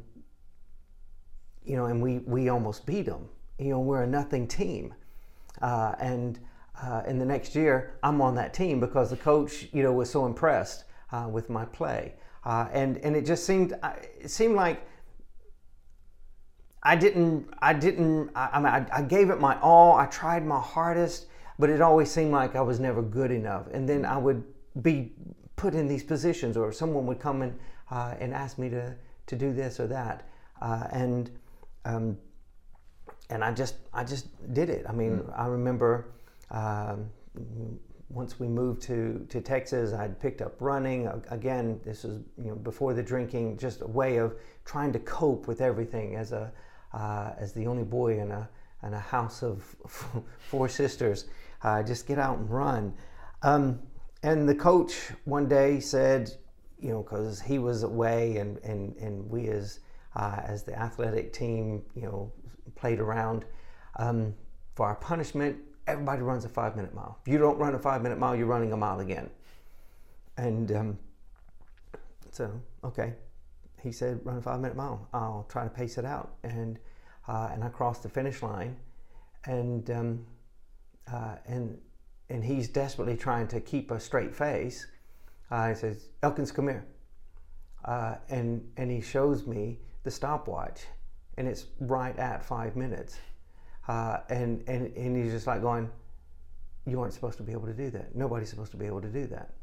you know, and we we almost beat them. You know, we're a nothing team, uh, and uh, in the next year, I'm on that team because the coach, you know, was so impressed uh, with my play, and and it just seemed it seemed like I didn't, I didn't, I, I mean, I, I, gave it my all. I tried my hardest, but it always seemed like I was never good enough. And then I would be put in these positions, or someone would come and uh, and ask me to to do this or that, uh, and um, and I just I just did it. I mean, I remember. Um, once we moved to, to Texas, I'd picked up running. Again, this was you know before the drinking, just a way of trying to cope with everything as a uh, as the only boy in a in a house of four sisters. Uh, just get out and run. Um, and the coach one day said, you know, because he was away and, and, and we as uh, as the athletic team, you know, played around um, for our punishment everybody runs a five minute mile. If you don't run a five minute mile, you're running a mile again. And um, so, okay, he said, run a five minute mile. I'll try to pace it out. And, uh, and I crossed the finish line. And, um, uh, and, and he's desperately trying to keep a straight face. Uh, he says, Elkins, come here. Uh, and, and he shows me the stopwatch, and it's right at five minutes. Uh, and, and, and he's just like going, You aren't supposed to be able to do that. Nobody's supposed to be able to do that.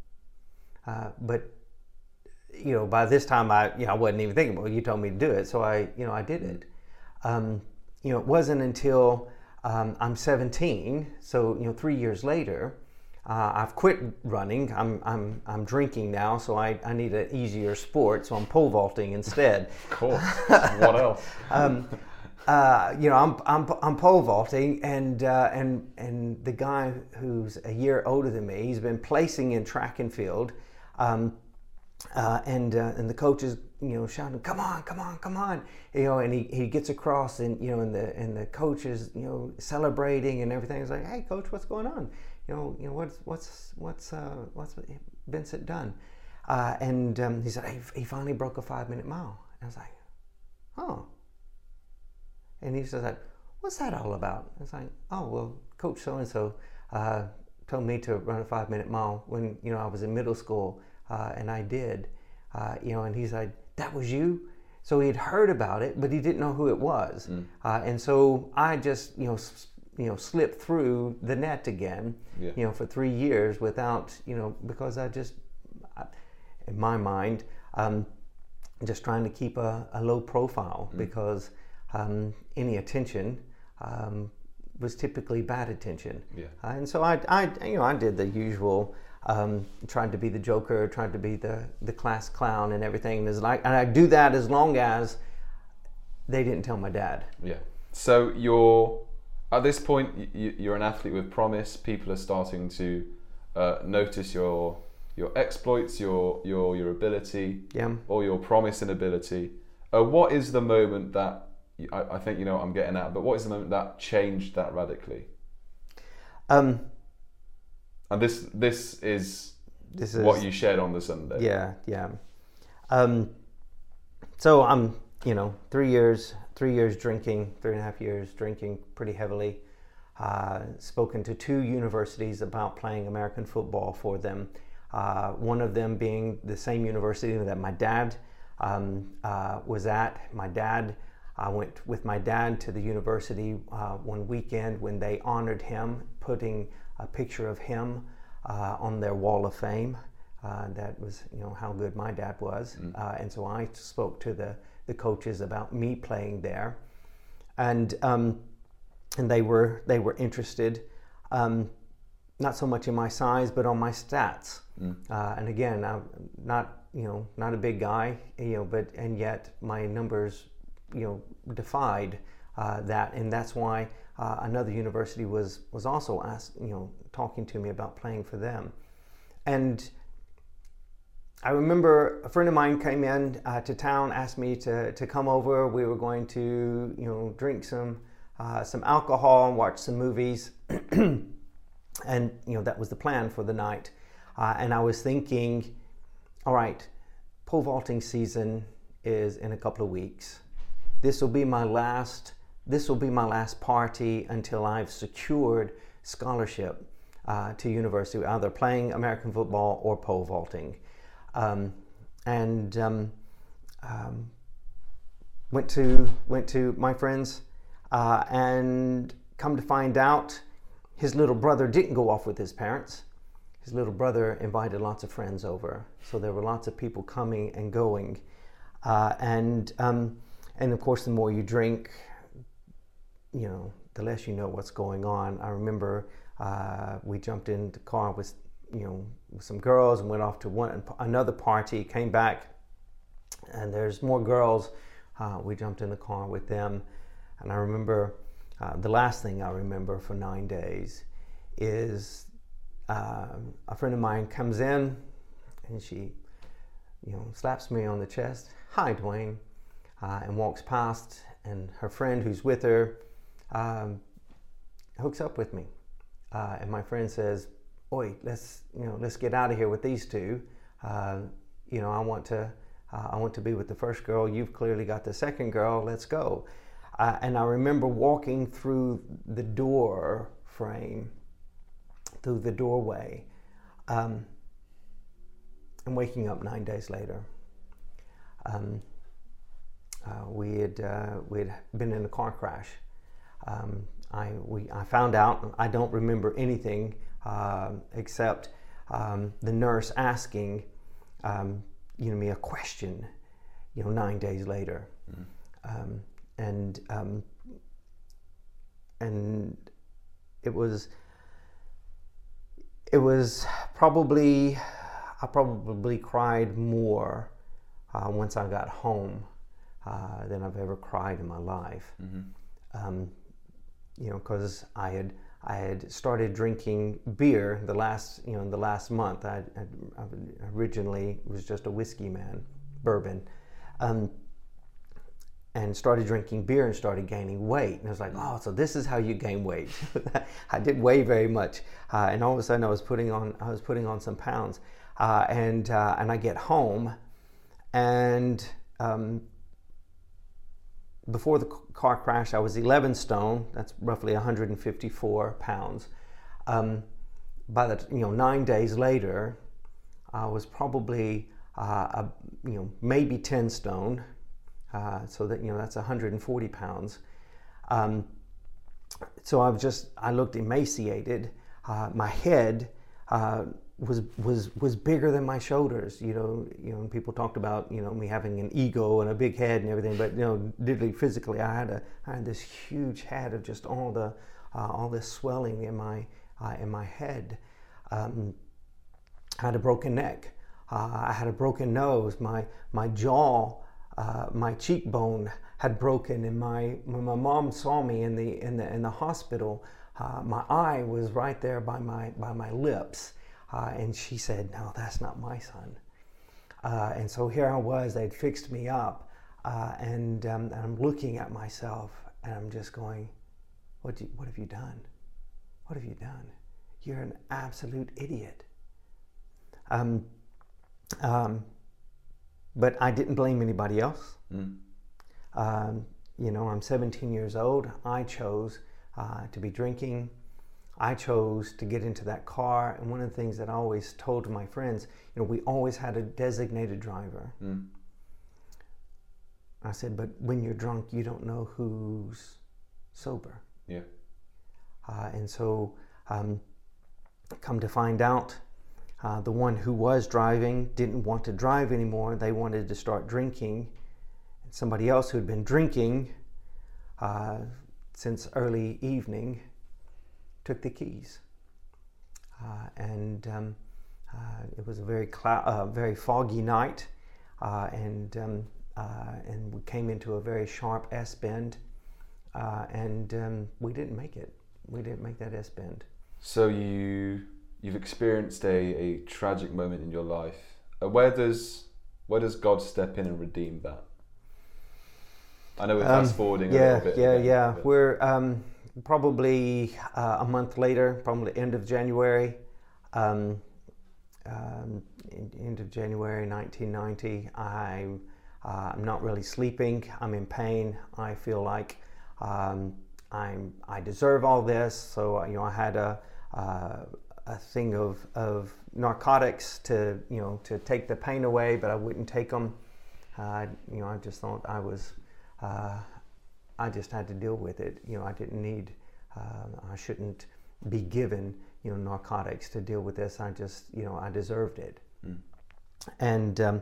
Uh, but, you know, by this time I, you know, I wasn't even thinking, well, you told me to do it. So I, you know, I did it. Um, you know, it wasn't until um, I'm 17, so, you know, three years later, uh, I've quit running. I'm, I'm, I'm drinking now, so I, I need an easier sport, so I'm pole vaulting instead. of course. what else? um, uh, you know, I'm, I'm, I'm pole vaulting, and, uh, and, and the guy who's a year older than me, he's been placing in track and field. Um, uh, and uh, and the coach is you know shouting, "Come on, come on, come on!" You know, and he, he gets across, and you know, and the and the coach is you know celebrating and everything. He's like, "Hey, coach, what's going on? You know, you know what's what's what's uh, what's Vincent done?" Uh, and um, he said, hey, "He finally broke a five minute mile." And I was like, "Oh." And he says, like, what's that all about? It's like, oh, well, Coach so-and-so uh, told me to run a five-minute mile when, you know, I was in middle school, uh, and I did. Uh, you know, and he's like, that was you? So he had heard about it, but he didn't know who it was. Mm. Uh, and so I just, you know, you know, slipped through the net again, yeah. you know, for three years without, you know, because I just, in my mind, um, just trying to keep a, a low profile mm. because um, any attention um, was typically bad attention. Yeah. Uh, and so I, I, you know, I did the usual, um, tried to be the joker, trying to be the, the class clown and everything. And, like, and I do that as long as they didn't tell my dad. Yeah. So you're, at this point, you, are an athlete with promise. People are starting to uh, notice your your exploits, your your your ability, yeah. or your promise and ability. Uh, what is the moment that I, I think you know what I'm getting at. But what is the moment that changed that radically? Um, and this this is this is what you shared on the Sunday. Yeah, yeah. Um, so I'm you know three years three years drinking, three and a half years drinking pretty heavily. Uh, spoken to two universities about playing American football for them. Uh, one of them being the same university that my dad um, uh, was at. My dad I went with my dad to the university uh, one weekend when they honored him, putting a picture of him uh, on their wall of fame. Uh, that was, you know, how good my dad was. Mm. Uh, and so I spoke to the, the coaches about me playing there, and um, and they were they were interested, um, not so much in my size, but on my stats. Mm. Uh, and again, I'm not you know not a big guy, you know, but and yet my numbers you know defied uh, that, and that's why uh, another university was was also asked, you know, talking to me about playing for them, and I remember a friend of mine came in uh, to town, asked me to, to come over. We were going to, you know, drink some uh, some alcohol and watch some movies, and you know that was the plan for the night. Uh, and I was thinking, all right, pole vaulting season is in a couple of weeks this will be my last this will be my last party until I've secured scholarship uh, to university, either playing American football or pole vaulting. Um, and um, um, went to went to my friends, uh, and come to find out, his little brother didn't go off with his parents. His little brother invited lots of friends over, so there were lots of people coming and going, uh, and um, and of course, the more you drink, you know, the less you know what's going on. I remember uh, we jumped in the car with you know with some girls and went off to one another party. Came back, and there's more girls. Uh, we jumped in the car with them, and I remember uh, the last thing I remember for nine days is uh, a friend of mine comes in and she, you know, slaps me on the chest. Hi, Duane, uh, and walks past, and her friend who's with her um, hooks up with me, uh, and my friend says, "Oi, let's you know, let's get out of here with these two. Uh, you know, I want to." Uh, I want to be with the first girl. You've clearly got the second girl. Let's go. Uh, and I remember walking through the door frame, through the doorway, um, and waking up nine days later. Um, uh, we had uh, we had been in a car crash. Um, I we I found out I don't remember anything uh, except um, the nurse asking um, you know me a question, you know nine days later. Mm and um, and it was it was probably I probably cried more uh, once I got home uh, than I've ever cried in my life. Mm-hmm. Um, you know, because I had I had started drinking beer the last you know the last month. I, I, I originally was just a whiskey man, bourbon. Um, and started drinking beer and started gaining weight. And I was like, oh, so this is how you gain weight. I didn't weigh very much, uh, and all of a sudden I was putting on I was putting on some pounds, uh, and uh, and I get home, and um, before the car crash I was 11 stone. That's roughly 154 pounds. Um, by the you know nine days later, I was probably uh, a, you know maybe 10 stone uh, so that you know that's 140 pounds. Um, so I was just I looked emaciated. Uh, my head uh, was was was bigger than my shoulders. You know, you know. people talked about you know me having an ego and a big head and everything, but you know, literally physically, I had a I had this huge head of just all the uh, all this swelling in my uh, in my head. Um, I had a broken neck. I had a broken nose. My my jaw uh, my cheekbone had broken, and my when my mom saw me in the in the in the hospital, uh, my eye was right there by my by my lips, uh, and she said, "No, that's not my son." Uh, and so here I was; they'd fixed me up, uh, and, um, and, I'm looking at myself, and I'm just going, "What you, what have you done? What have you done? You're an absolute idiot." Um, um, but I didn't blame anybody else. Mm. Um, you know, I'm 17 years old. I chose uh, to be drinking. I chose to get into that car. And one of the things that I always told my friends, you know, we always had a designated driver. Mm. I said, but when you're drunk, you don't know who's sober. Yeah. Uh, and so, um, come to find out, uh, the one who was driving didn't want to drive anymore. They wanted to start drinking. And somebody else who had been drinking uh, since early evening took the keys. Uh, and um, uh, it was a very, uh, very foggy night. Uh, and, um, and we came into a very sharp S bend. and um, we didn't make it. We didn't make that S bend. So you you've experienced a, a tragic moment in your life. Uh, where does where does God step in and redeem that? I know we're fast forwarding yeah, a little bit. Yeah, again, yeah, yeah. We're um, probably uh, a month later, probably end of January. Um, um, end of January 1990. I, uh, I'm not really sleeping. I'm in pain. I feel like um, I'm I deserve all this. So you know, I had a uh, a thing of, of narcotics to you know to take the pain away, but I wouldn't take them. Uh, you know, I just thought I was, uh, I just had to deal with it. You know, I didn't need, uh, I shouldn't be given you know narcotics to deal with this. I just you know I deserved it. And um,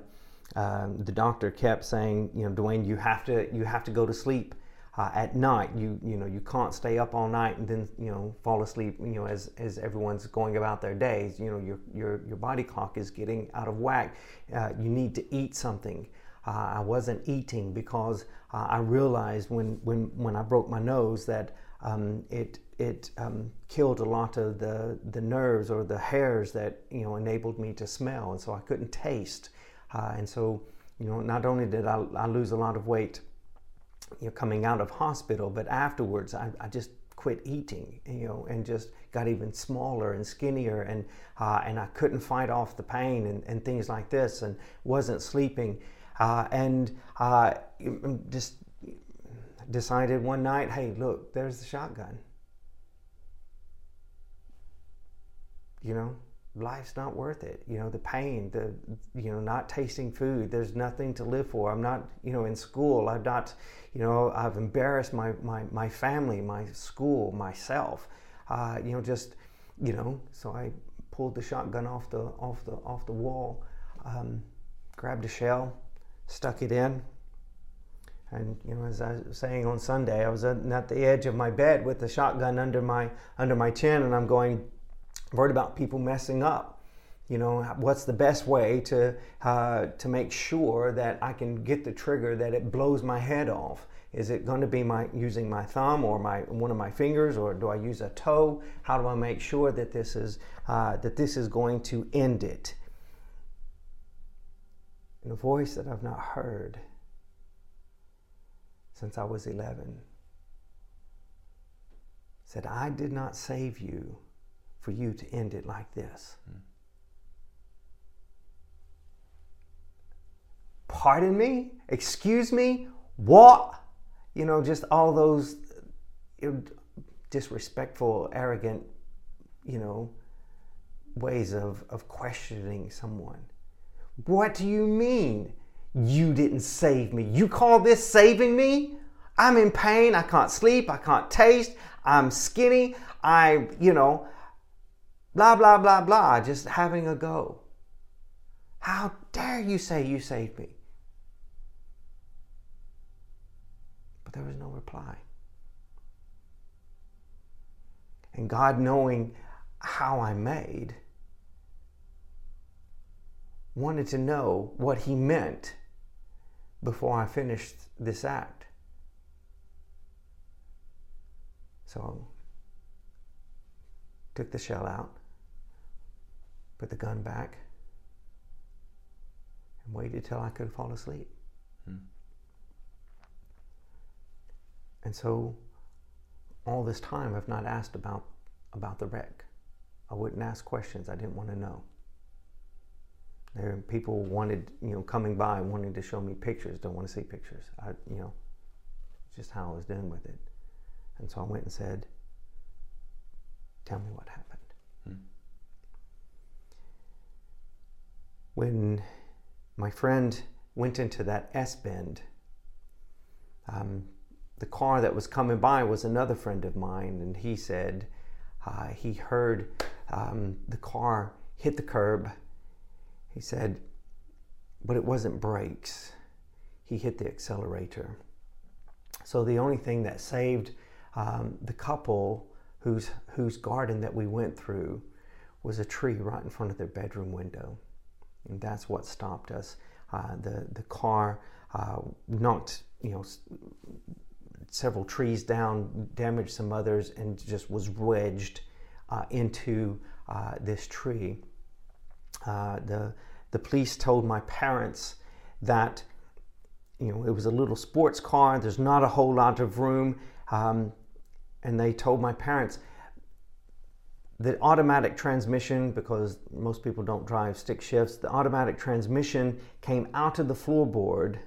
um, the doctor kept saying, you know, Duane, you have to you have to go to sleep. Uh, at night, you you know you can't stay up all night and then you know fall asleep. You know as, as everyone's going about their days, you know your your your body clock is getting out of whack. Uh, you need to eat something. Uh, I wasn't eating because uh, I realized when when when I broke my nose that um, it it um, killed a lot of the the nerves or the hairs that you know enabled me to smell, and so I couldn't taste. Uh, and so you know not only did I, I lose a lot of weight you know, coming out of hospital, but afterwards I, I just quit eating, you know, and just got even smaller and skinnier, and uh, and I couldn't fight off the pain and, and things like this, and wasn't sleeping, uh, and uh, just decided one night, hey, look, there's the shotgun. You know, life's not worth it. You know, the pain, the you know, not tasting food. There's nothing to live for. I'm not, you know, in school. I've not, you know, I've embarrassed my my my family, my school, myself. Uh, you know, just, you know. So I pulled the shotgun off the off the off the wall, um, grabbed a shell, stuck it in. And you know, as I was saying on Sunday, I was at the edge of my bed with the shotgun under my under my chin, and I'm going, worried about people messing up. You know, what's the best way to uh, to make sure that I can get the trigger that it blows my head off? Is it going to be my using my thumb or my one of my fingers, or do I use a toe? How do I make sure that this is uh, that this is going to end it? In a voice that I've not heard since I was 11 said, I did not save you for you to end it like this. Hmm. Pardon me? Excuse me? What? You know, just all those disrespectful, arrogant, you know, ways of, of questioning someone. What do you mean you didn't save me? You call this saving me? I'm in pain. I can't sleep. I can't taste. I'm skinny. I, you know, blah, blah, blah, blah, just having a go. How dare you say you saved me? But there was no reply. And God, knowing how I made, wanted to know what He meant before I finished this act. So took the shell out put the gun back, and waited till I could fall asleep. Hmm. And so, all this time, I've not asked about about the wreck. I wouldn't ask questions I didn't want to know. There, people wanted, you know, coming by wanting to show me pictures. Don't want to see pictures. I, you know, just how I was doing with it. And so I went and said, "Tell me what happened." when my friend went into that S bend, um, the car that was coming by was another friend of mine, and he said uh, he heard um, the car hit the curb. He said, but it wasn't brakes. He hit the accelerator. So the only thing that saved um, the couple whose whose garden that we went through was a tree right in front of their bedroom window. And that's what stopped us. Uh, the, the car uh, knocked, you know, several trees down, damaged some others, and just was wedged uh, into uh, this tree. Uh, the, the police told my parents that you know it was a little sports car. There's not a whole lot of room, um, and they told my parents the automatic transmission, because most people don't drive stick shifts, the automatic transmission came out of the floorboard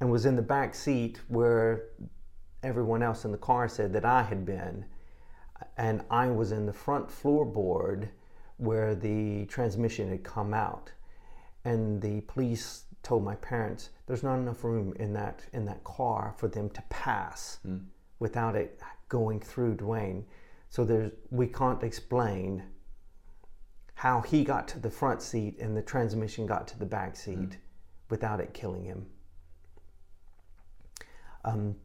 and was in the back seat where everyone else in the car said that I had been. And I was in the front floorboard where the transmission had come out. And the police told my parents there's not enough room in that in that car for them to pass mm. without it going through Duane. So there's we can't explain how he got to the front seat and the transmission got to the back seat without it killing him. Um,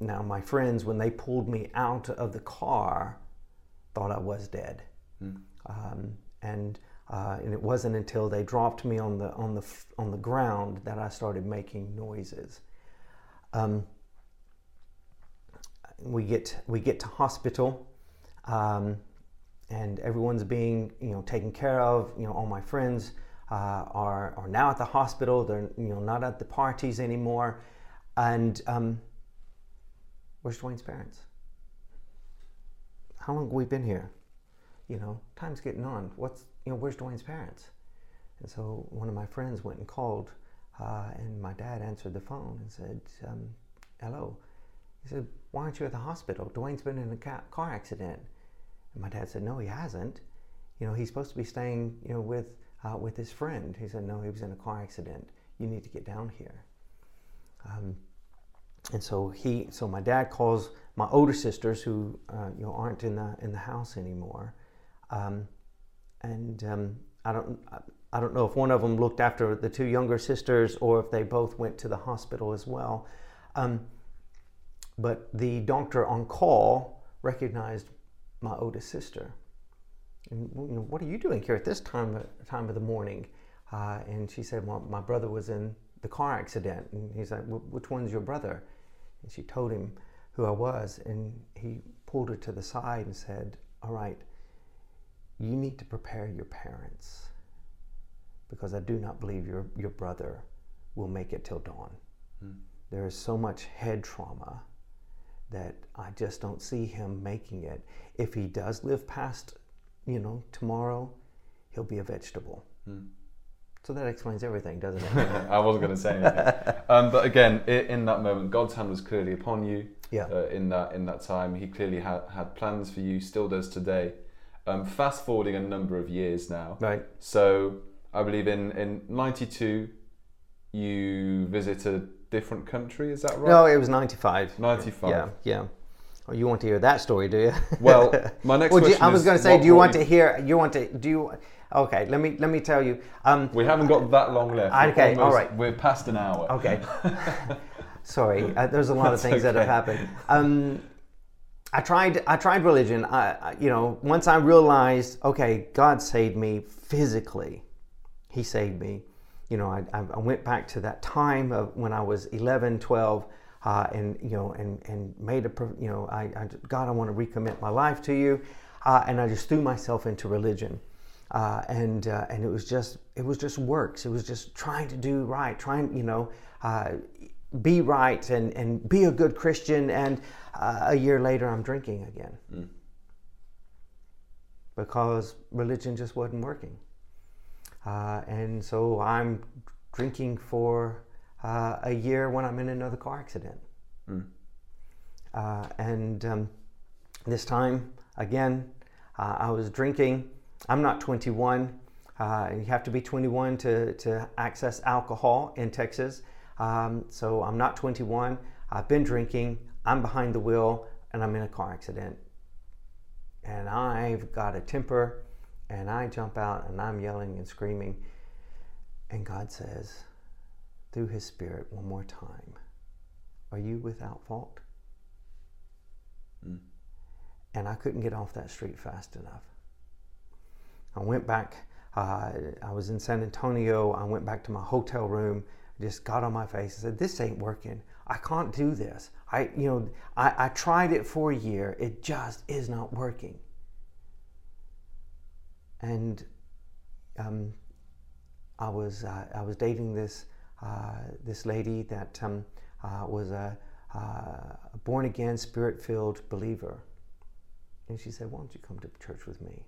now, my friends, when they pulled me out of the car, thought I was dead. Um, and, uh, and it wasn't until they dropped me on the, on the, on the ground that I started making noises. Um, we, get, we get to hospital. Um, and everyone's being you know taken care of. You know, all my friends uh, are are now at the hospital. They're you know not at the parties anymore. And um, where's Duane's parents? How long have we been here? You know, time's getting on. What's you know where's Duane's parents? And so one of my friends went and called, uh, and my dad answered the phone and said, um, "Hello." He said, "Why aren't you at the hospital? Duane's been in a ca- car accident." And my dad said, "No, he hasn't. You know, he's supposed to be staying, you know, with uh, with his friend." He said, "No, he was in a car accident. You need to get down here." Um, and so he, so my dad calls my older sisters who, uh, you know, aren't in the in the house anymore, um, and um, I don't. I don't know if one of them looked after the two younger sisters or if they both went to the hospital as well. Um, but the doctor on call recognized my oldest sister. And you know, what are you doing here at this time time of the morning? Uh, and she said, well, my brother was in the car accident. And he's like, "Wh- which one's your brother? And she told him who I was, and he pulled her to the side and said, all right, you need to prepare your parents because I do not believe your, your brother will make it till dawn. There is so much head trauma that I just don't see him making it. If he does live past, you know, tomorrow, he'll be a vegetable. So that explains everything, doesn't it? I wasn't going to say anything. um, but again, in that moment, God's hand was clearly upon you. Yeah. Uh, in that in that time, He clearly had had plans for you. Still does today. Um, fast forwarding a number of years now. right. So I believe in in '92, you visited a different country. Is that right? No, it was 95. 95. Yeah, yeah. Oh, you want to hear that story, do you? Well, my next Well, do you- question I was going to say, do you want to hear? You want to? Do you? Okay, let me let me tell you. Um, We haven't got that long left. Okay, all almost- right. We're past an hour. Okay. Sorry, uh, there's a lot of things that have happened. Um, I tried. I tried religion. I, I, you know, once I realized, okay, God saved me physically. He saved me. You know, I, I went back to that time of when I was 11, 12, uh, and you know, and and made a, you know, I, I God, I want to recommit my life to you, uh, and I just threw myself into religion. Uh, and uh, and it was just it was just works. It was just trying to do right, trying you know uh, be right and and be a good Christian. And uh, a year later, I'm drinking again because religion just wasn't working. Uh, and so I'm drinking for uh, a year when I'm in another car accident. Uh, and um, this time, again, uh, I was drinking. I'm not 21. Uh, you have to be 21 to, to access alcohol in Texas. Um, so I'm not 21. I've been drinking. I'm behind the wheel and I'm in a car accident. And I've got a temper and I jump out and I'm yelling and screaming. And God says, through His Spirit, one more time, Are you without fault? And I couldn't get off that street fast enough. I went back, uh, I was in San Antonio. I went back to my hotel room, just got on my face and said, This ain't working. I can't do this. I, you know, I, I tried it for a year. It just is not working. And um, I was uh, I was dating this uh, this lady that um, uh, was a, uh, a born again, spirit filled believer, and she said, "Why don't you come to church with me?"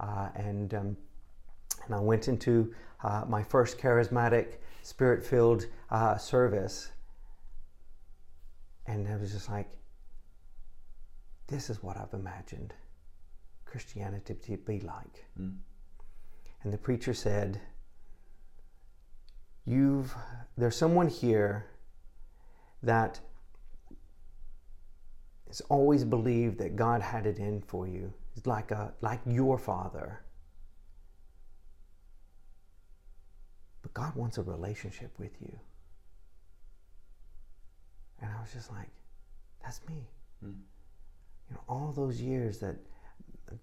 Uh, and um, and I went into uh, my first charismatic, spirit filled uh, service, and I was just like, "This is what I've imagined Christianity to be like." And the preacher said, You've there's someone here that has always believed that God had it in for you. He's like a like your father. But God wants a relationship with you. And I was just like, that's me. Mm. You know, all those years that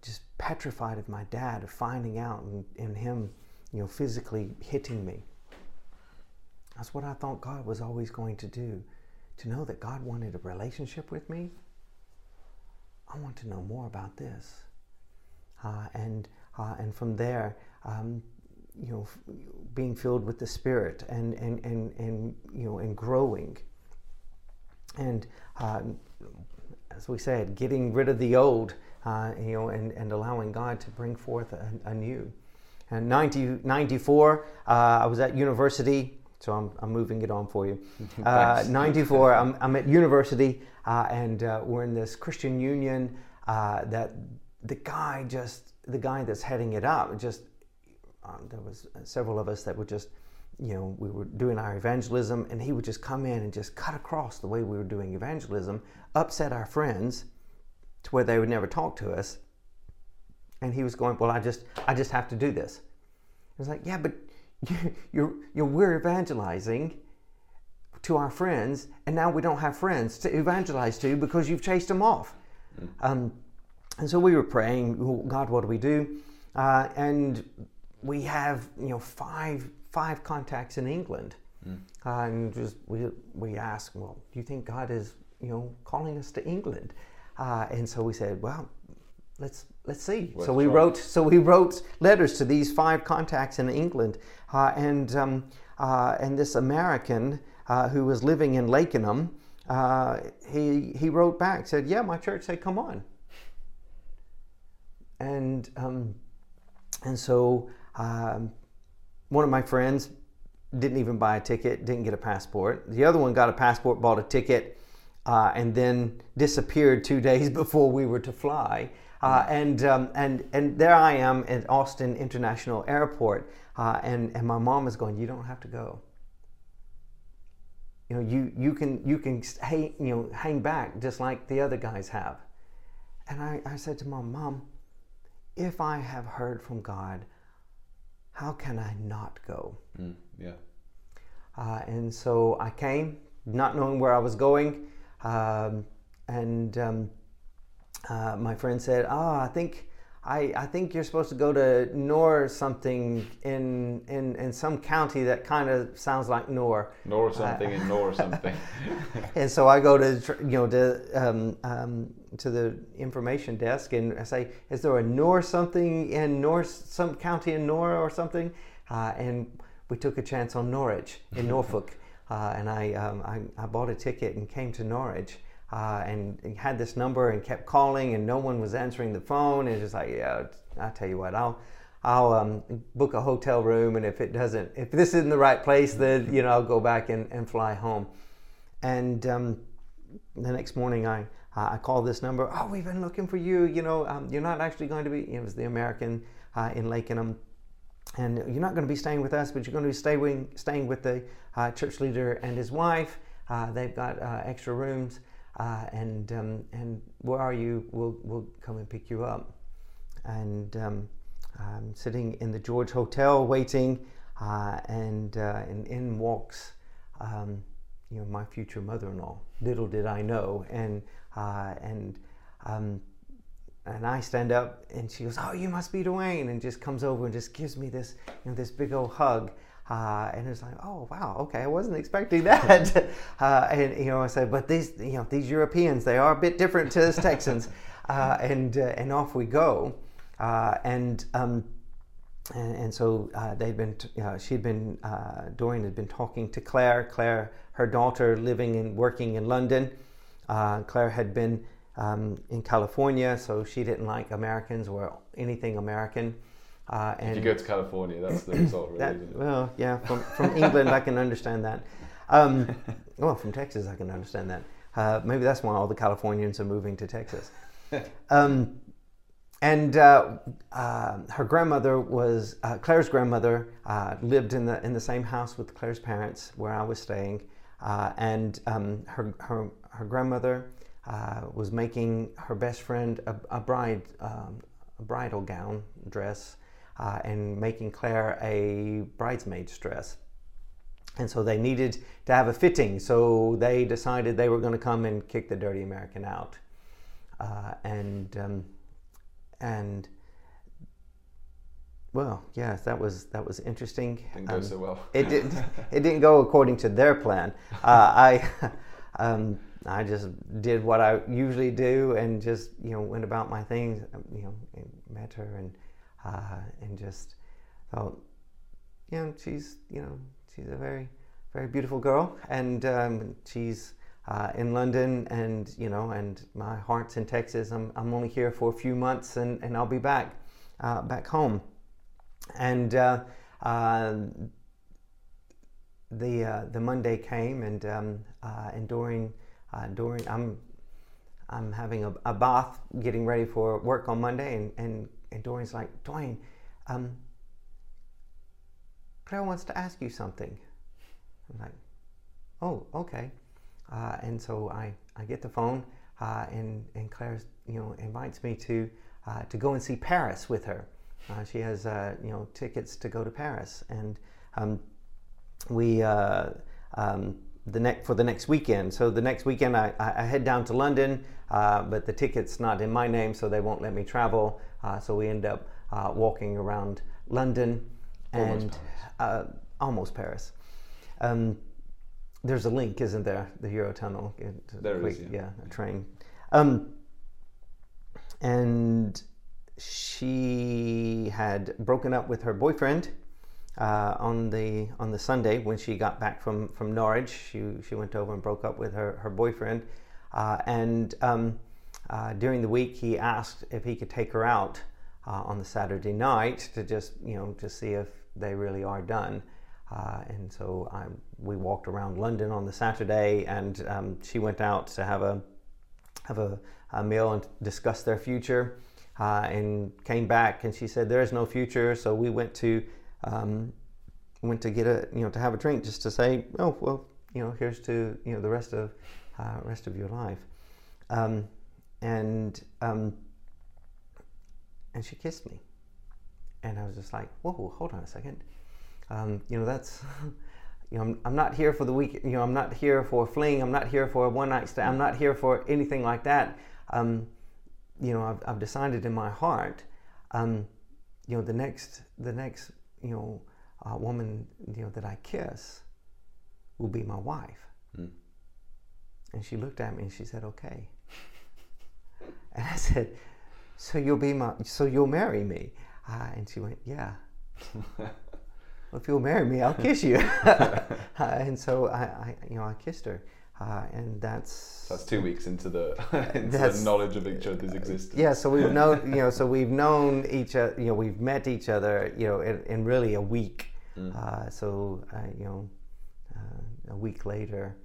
just petrified of my dad, of finding out and, and him, you know, physically hitting me. That's what I thought God was always going to do. To know that God wanted a relationship with me, I want to know more about this. Uh, and, uh, and from there, um, you know, being filled with the Spirit and, and, and, and, you know, and growing. And uh, as we said, getting rid of the old, uh, you know, and, and allowing God to bring forth a, a new. And 90, 94, uh, I was at university, so I'm, I'm moving it on for you. Uh, 94, I'm, I'm at university, uh, and uh, we're in this Christian union that the guy just, the guy that's heading it up, just um, there was several of us that were just you know we were doing our evangelism and he would just come in and just cut across the way we were doing evangelism upset our friends to where they would never talk to us and he was going well i just i just have to do this. I was like yeah but you're, you're we're evangelizing to our friends and now we don't have friends to evangelize to because you've chased them off. Mm. um, and so we were praying god what do we do? Uh, and we have you know five five contacts in England, mm. uh, and just we we asked, well, do you think God is you know calling us to England? Uh, and so we said, well, let's let's see. Let's so we try. wrote so we wrote letters to these five contacts in England, uh, and um, uh, and this American uh, who was living in Lakenham, uh, he he wrote back said, yeah, my church said, come on. And um, and so um, one of my friends didn't even buy a ticket, didn't get a passport. The other one got a passport, bought a ticket, uh, and then disappeared two days before we were to fly. Uh, and, um, and, and there I am at Austin International Airport, uh, and, and my mom is going, You don't have to go. You know, you, you can, you can hang, you know, hang back just like the other guys have. And I, I said to mom, Mom, if I have heard from God, how can I not go? Mm, yeah. Uh, and so I came, not knowing where I was going, um, and um, uh, my friend said, "Ah, oh, I think." I, I think you're supposed to go to Nor something in, in, in some county that kind of sounds like Nor. Nor uh, something uh, in Nor something. and so I go to you know to um, um, to the information desk and I say, "Is there a Nor something in Nor some county in Nor or something?" Uh, and we took a chance on Norwich in Norfolk, uh, and I, um, I, I bought a ticket and came to Norwich. Uh, and had this number and kept calling, and no one was answering the phone. And just like, yeah, I'll tell you what, I'll I'll um, book a hotel room, and if it doesn't, if this isn't the right place, then you know I'll go back and, and fly home. And um, the next morning, I uh, I called this number. Oh, we've been looking for you. You know, um, you're not actually going to be. It was the American uh, in Lakenham, and you're not going to be staying with us, but you're going to be staying staying with the uh, church leader and his wife. Uh, they've got uh, extra rooms, uh, and um, and where are you? We'll we'll come and pick you up. And um, I'm sitting in the George Hotel waiting, and, and in walks. Um, you know, my future mother-in-law. Little did I know, and uh, and um, and I stand up, and she goes, "Oh, you must be Duane," and just comes over and just gives me this, you know, this big old hug. Uh, and it's like, oh wow, okay, I wasn't expecting that. uh, and you know, I said, but these, you know, these Europeans, they are a bit different to us Texans. Uh, and uh, and off we go. Uh, and, um, and and so uh, they'd been, t- she'd been, Dorian had been talking to Claire. Claire, her daughter, living and working in London. Uh, Claire had been um, in California, so she didn't like Americans or anything American. Uh, and if you go to California, that's the result, really. That, well, yeah, from, from England, I can understand that. Um, well, from Texas, I can understand that. Uh, maybe that's why all the Californians are moving to Texas. Um, and uh, uh, her grandmother was uh, Claire's grandmother uh, lived in the in the same house with Claire's parents where I was staying, uh, and um, her her her grandmother uh, was making her best friend a, a bride um, a bridal gown dress uh, and making Claire a bridesmaid's dress. And so they needed to have a fitting, so they decided they were going to come and kick the dirty American out. Uh, and um, and well, yes, that was that was interesting. Didn't go Um, so well. it didn't it didn't go according to their plan. Uh, I um, I just did what I usually do and just you know went about my things. um, You know, met her and uh, and just thought, you know, she's you know she's a very very beautiful girl and um, she's. Uh, in London, and you know, and my heart's in Texas. I'm, I'm only here for a few months, and, and I'll be back, uh, back home. And uh, uh, the uh, the Monday came, and um, uh, and during during I'm I'm having a, a bath, getting ready for work on Monday, and and, and Dorian's like, Duane, um, Claire wants to ask you something. I'm like, oh, okay. Uh, and so I, I get the phone, uh, and and Claire you know invites me to uh, to go and see Paris with her. Uh, she has uh, you know tickets to go to Paris, and um, we uh, um, the next for the next weekend. So the next weekend I, I head down to London, but the ticket's not in my name, so they won't let me travel. Uh, so we end up uh, walking around London Almost and Paris. uh, almost Paris. Um, there's a link, isn't there? The Eurotunnel. There is, quick- yeah. a train. Um, and she had broken up with her boyfriend uh, on the on the Sunday when she got back from from Norwich. She she went over and broke up with her her boyfriend, uh, and um, uh, during the week he asked if he could take her out uh, on the Saturday night to just you know to see if they really are done. Uh, and so I, we walked around London on the Saturday, and um, she went out to have a have a, a meal and discuss their future. Uh, and came back, and she said there is no future. So we went to um, went to get a you know to have a drink just to say, oh well, you know here's to you know the rest of uh, rest of your life. Um, and um, and she kissed me, and I was just like, whoa, hold on a second. Um, you know that's. You know, I'm, I'm not here for the week. You know, I'm not here for a fling. I'm not here for a one night stand. I'm not here for anything like that. Um, you know, I've, I've decided in my heart, um, you know, the next, the next, you know, uh, woman, you know, that I kiss, will be my wife. Mm. And she looked at me and she said, "Okay." And I said, "So you'll be my, so you'll marry me?" Uh, and she went, "Yeah." well, if you'll marry me, I'll kiss you. uh, and so I, I, you know, I kissed her, uh, and that's That's two weeks into the into the knowledge of each other's existence. yeah. So we've known, you know, so we've known each other, you know, we've met each other, you know, in, in really a week. Mm. Uh, so uh, you know, uh, a week later,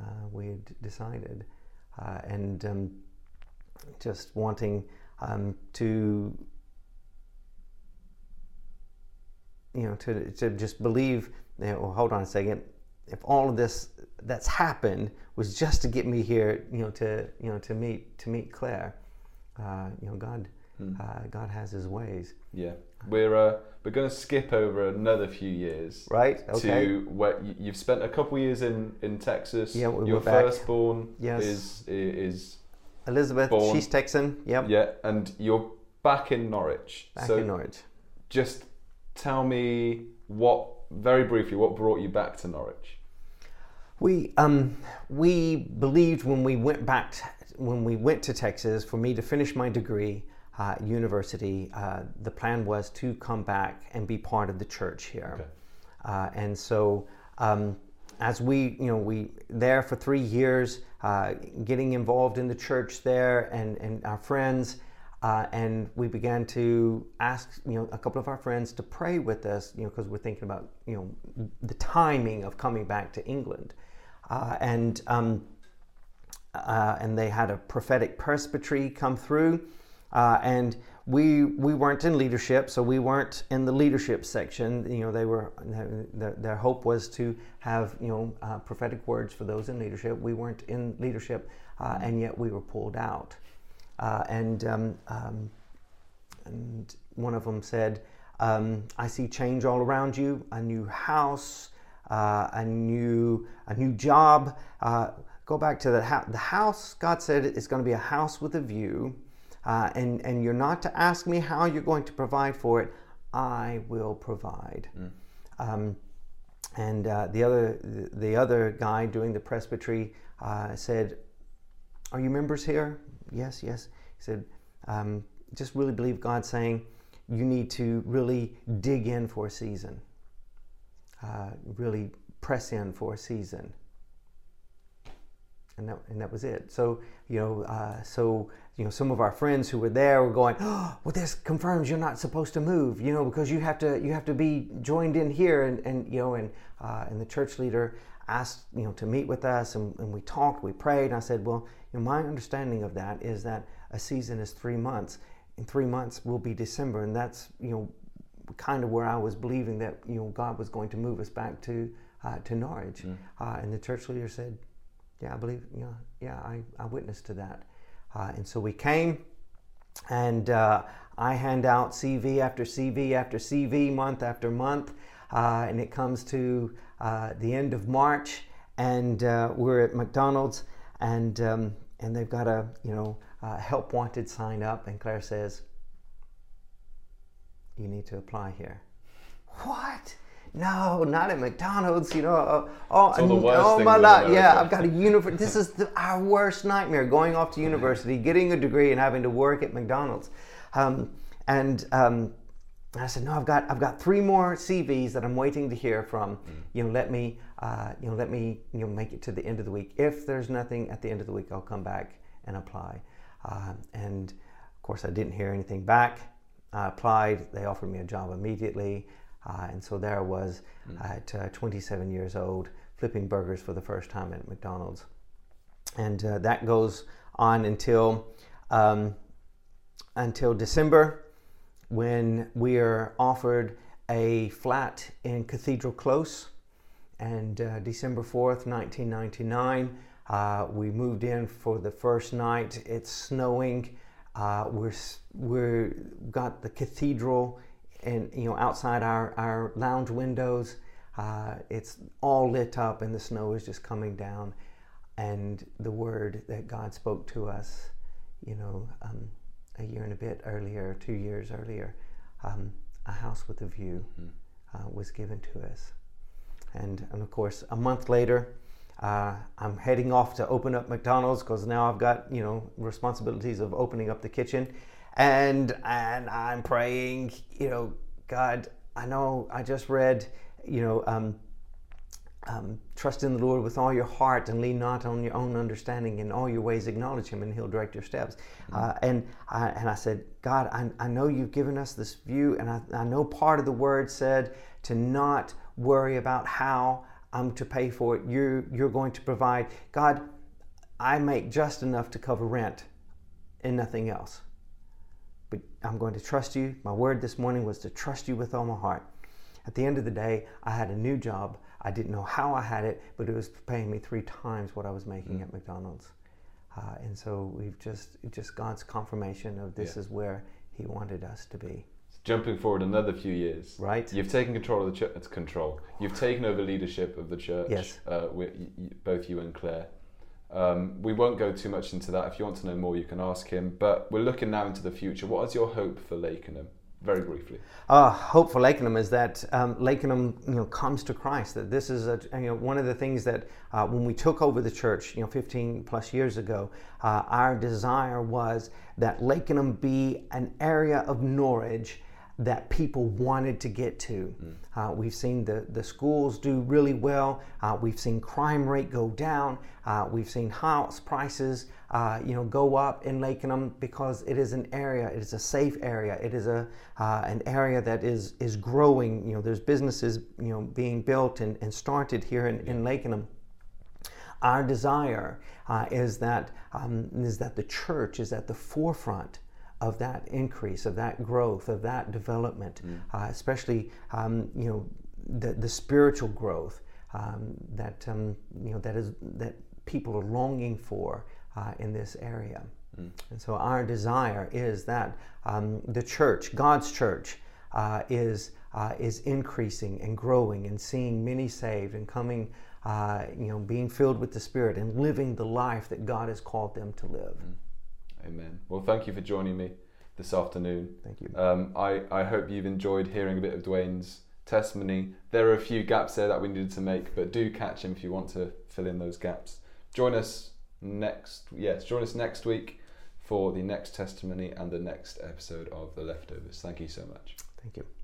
uh, we had decided, uh, and um, just wanting um, to, you know, to to just believe. You know, well, hold on a second. If all of this that's happened was just to get me here, you know, to you know to meet to meet Claire, uh, you know, God, Mm. uh, God has His ways, Yeah, we're uh, we're going to skip over another few years right? Okay. to where you've spent a couple years in in Texas. Yeah, we Your were back. firstborn Yes. is is Elizabeth, Born. she's Texan. Yep. yeah, and you're back in Norwich. Back so in Norwich. just tell me what very briefly what brought you back to Norwich. We um, we believed when we went back when we went to Texas for me to finish my degree uh, at university. Uh, the plan was to come back and be part of the church here, Okay. uh, and so. Um, as we, you know, we there for three years, uh, getting involved in the church there, and and our friends, uh, and we began to ask, you know, a couple of our friends to pray with us, you know, because we're thinking about, you know, the timing of coming back to England, uh, and um, uh, and they had a prophetic presbytery come through, uh, and we we weren't in leadership, so we weren't in the leadership section. You know, they were their, their hope was to have you know uh, prophetic words for those in leadership. We weren't in leadership, uh, and yet we were pulled out. Uh, and um, um, and one of them said, um, "I see change all around you. A new house, uh, a new a new job." Uh, go back to the house. The house, God said, is going to be a house with a view uh, and, and you're not to ask me how you're going to provide for it. I will provide. Mm. Um, and uh, the other the other guy doing the presbytery uh, said, "Are you members here?" Yes, yes. He said, um, "Just really believe God saying you need to really dig in for a season, uh, really press in for a season." And that, and that was it. So you know, uh, so you know, some of our friends who were there were going, oh, well, this confirms you're not supposed to move, you know, because you have to you have to be joined in here, and, and you know, and uh, and the church leader asked you know to meet with us, and, and we talked, we prayed, and I said, well, you know, my understanding of that is that a season is three months. In three months will be December, and that's you know, kind of where I was believing that you know God was going to move us back to uh, to Norwich, mm. uh, and the church leader said, yeah, I believe, yeah, yeah, I, I witnessed to that. Uh, and so we came, and uh, I hand out CV after CV after CV, month after month, uh, and it comes to uh, the end of March, and uh, we're at McDonald's, and um, and they've got a you know help wanted sign up, and Claire says, "You need to apply here." What? No, not at McDonald's, you know. Oh, oh, oh my God, yeah, I've got a university. This is the, our worst nightmare: going off to university, getting a degree, and having to work at McDonald's. Um, and um, I said, no, I've got I've got three more CVs that I'm waiting to hear from. Mm. You know, let me uh, you know let me you know make it to the end of the week. If there's nothing at the end of the week, I'll come back and apply. Uh, and of course, I didn't hear anything back. I applied. They offered me a job immediately. Uh, and so there I was mm. at uh, 27 years old, flipping burgers for the first time at McDonald's. And uh, that goes on until, um, until December when we are offered a flat in Cathedral Close. And uh, December 4th, 1999, uh, we moved in for the first night. It's snowing. Uh, we're, we're got the cathedral and you know outside our, our lounge windows uh, it's all lit up and the snow is just coming down. And the word that god spoke to us you know um, a year and a bit earlier two years earlier um, a house with a view mm-hmm. uh, was given to us. And, and of course a month later uh, I'm heading off to open up McDonald's because now I've got you know responsibilities of opening up the kitchen and and I'm praying, you know, God, I know I just read, you know, um, um, trust in the Lord with all your heart and lean not on your own understanding. In all your ways, acknowledge Him, and He'll direct your steps. Mm-hmm. Uh, and I, and I said, God, I, I know you've given us this view, and I, I know part of the Word said to not worry about how I'm to pay for it. You're you're going to provide. God, I make just enough to cover rent, and nothing else I'm going to trust you. My word this morning was to trust you with all my heart. At the end of the day, I had a new job. I didn't know how I had it, but it was paying me three times what I was making mm. at McDonald's. Uh, and so we've just just God's confirmation of this yeah. is where He wanted us to be. Jumping forward another few years, right? You've taken control of the church. It's control. You've taken over leadership of the church. Yes. Uh, with, both you and Claire. Um, we won't go too much into that. If you want to know more, you can ask him. But we're looking now into the future. What is your hope for Lakenham? Very briefly. Uh, hope for Lakenham is that um, Lakenham, you know, comes to Christ. That this is a, you know, one of the things that uh, when we took over the church, you know, 15 plus years ago, uh, our desire was that Lakenham be an area of Norwich that people wanted to get to. Mm. Uh, we've seen the, the schools do really well. Uh, we've seen crime rate go down. Uh, we've seen house prices, uh, you know, go up in Lakenham because it is an area. It is a safe area. It is a uh, an area that is is growing. You know, there's businesses you know being built and, and started here in, in Lakenham. Our desire uh, is that um, is that the church is at the forefront of that increase, of that growth, of that development, uh, especially um, you know the, the spiritual growth um, that um, you know that is that people are longing for uh, in this area. And so our desire is that um, the church, God's church, uh, is uh, is increasing and growing and seeing many saved and coming, uh, you know, being filled with the Spirit and living the life that God has called them to live. Amen. Well, thank you for joining me this afternoon. Thank you. Um, I, I hope you've enjoyed hearing a bit of Duane's testimony. There are a few gaps there that we needed to make, but do catch him if you want to fill in those gaps. Join us next yes, join us next week for the next testimony and the next episode of The Leftovers. Thank you so much. Thank you.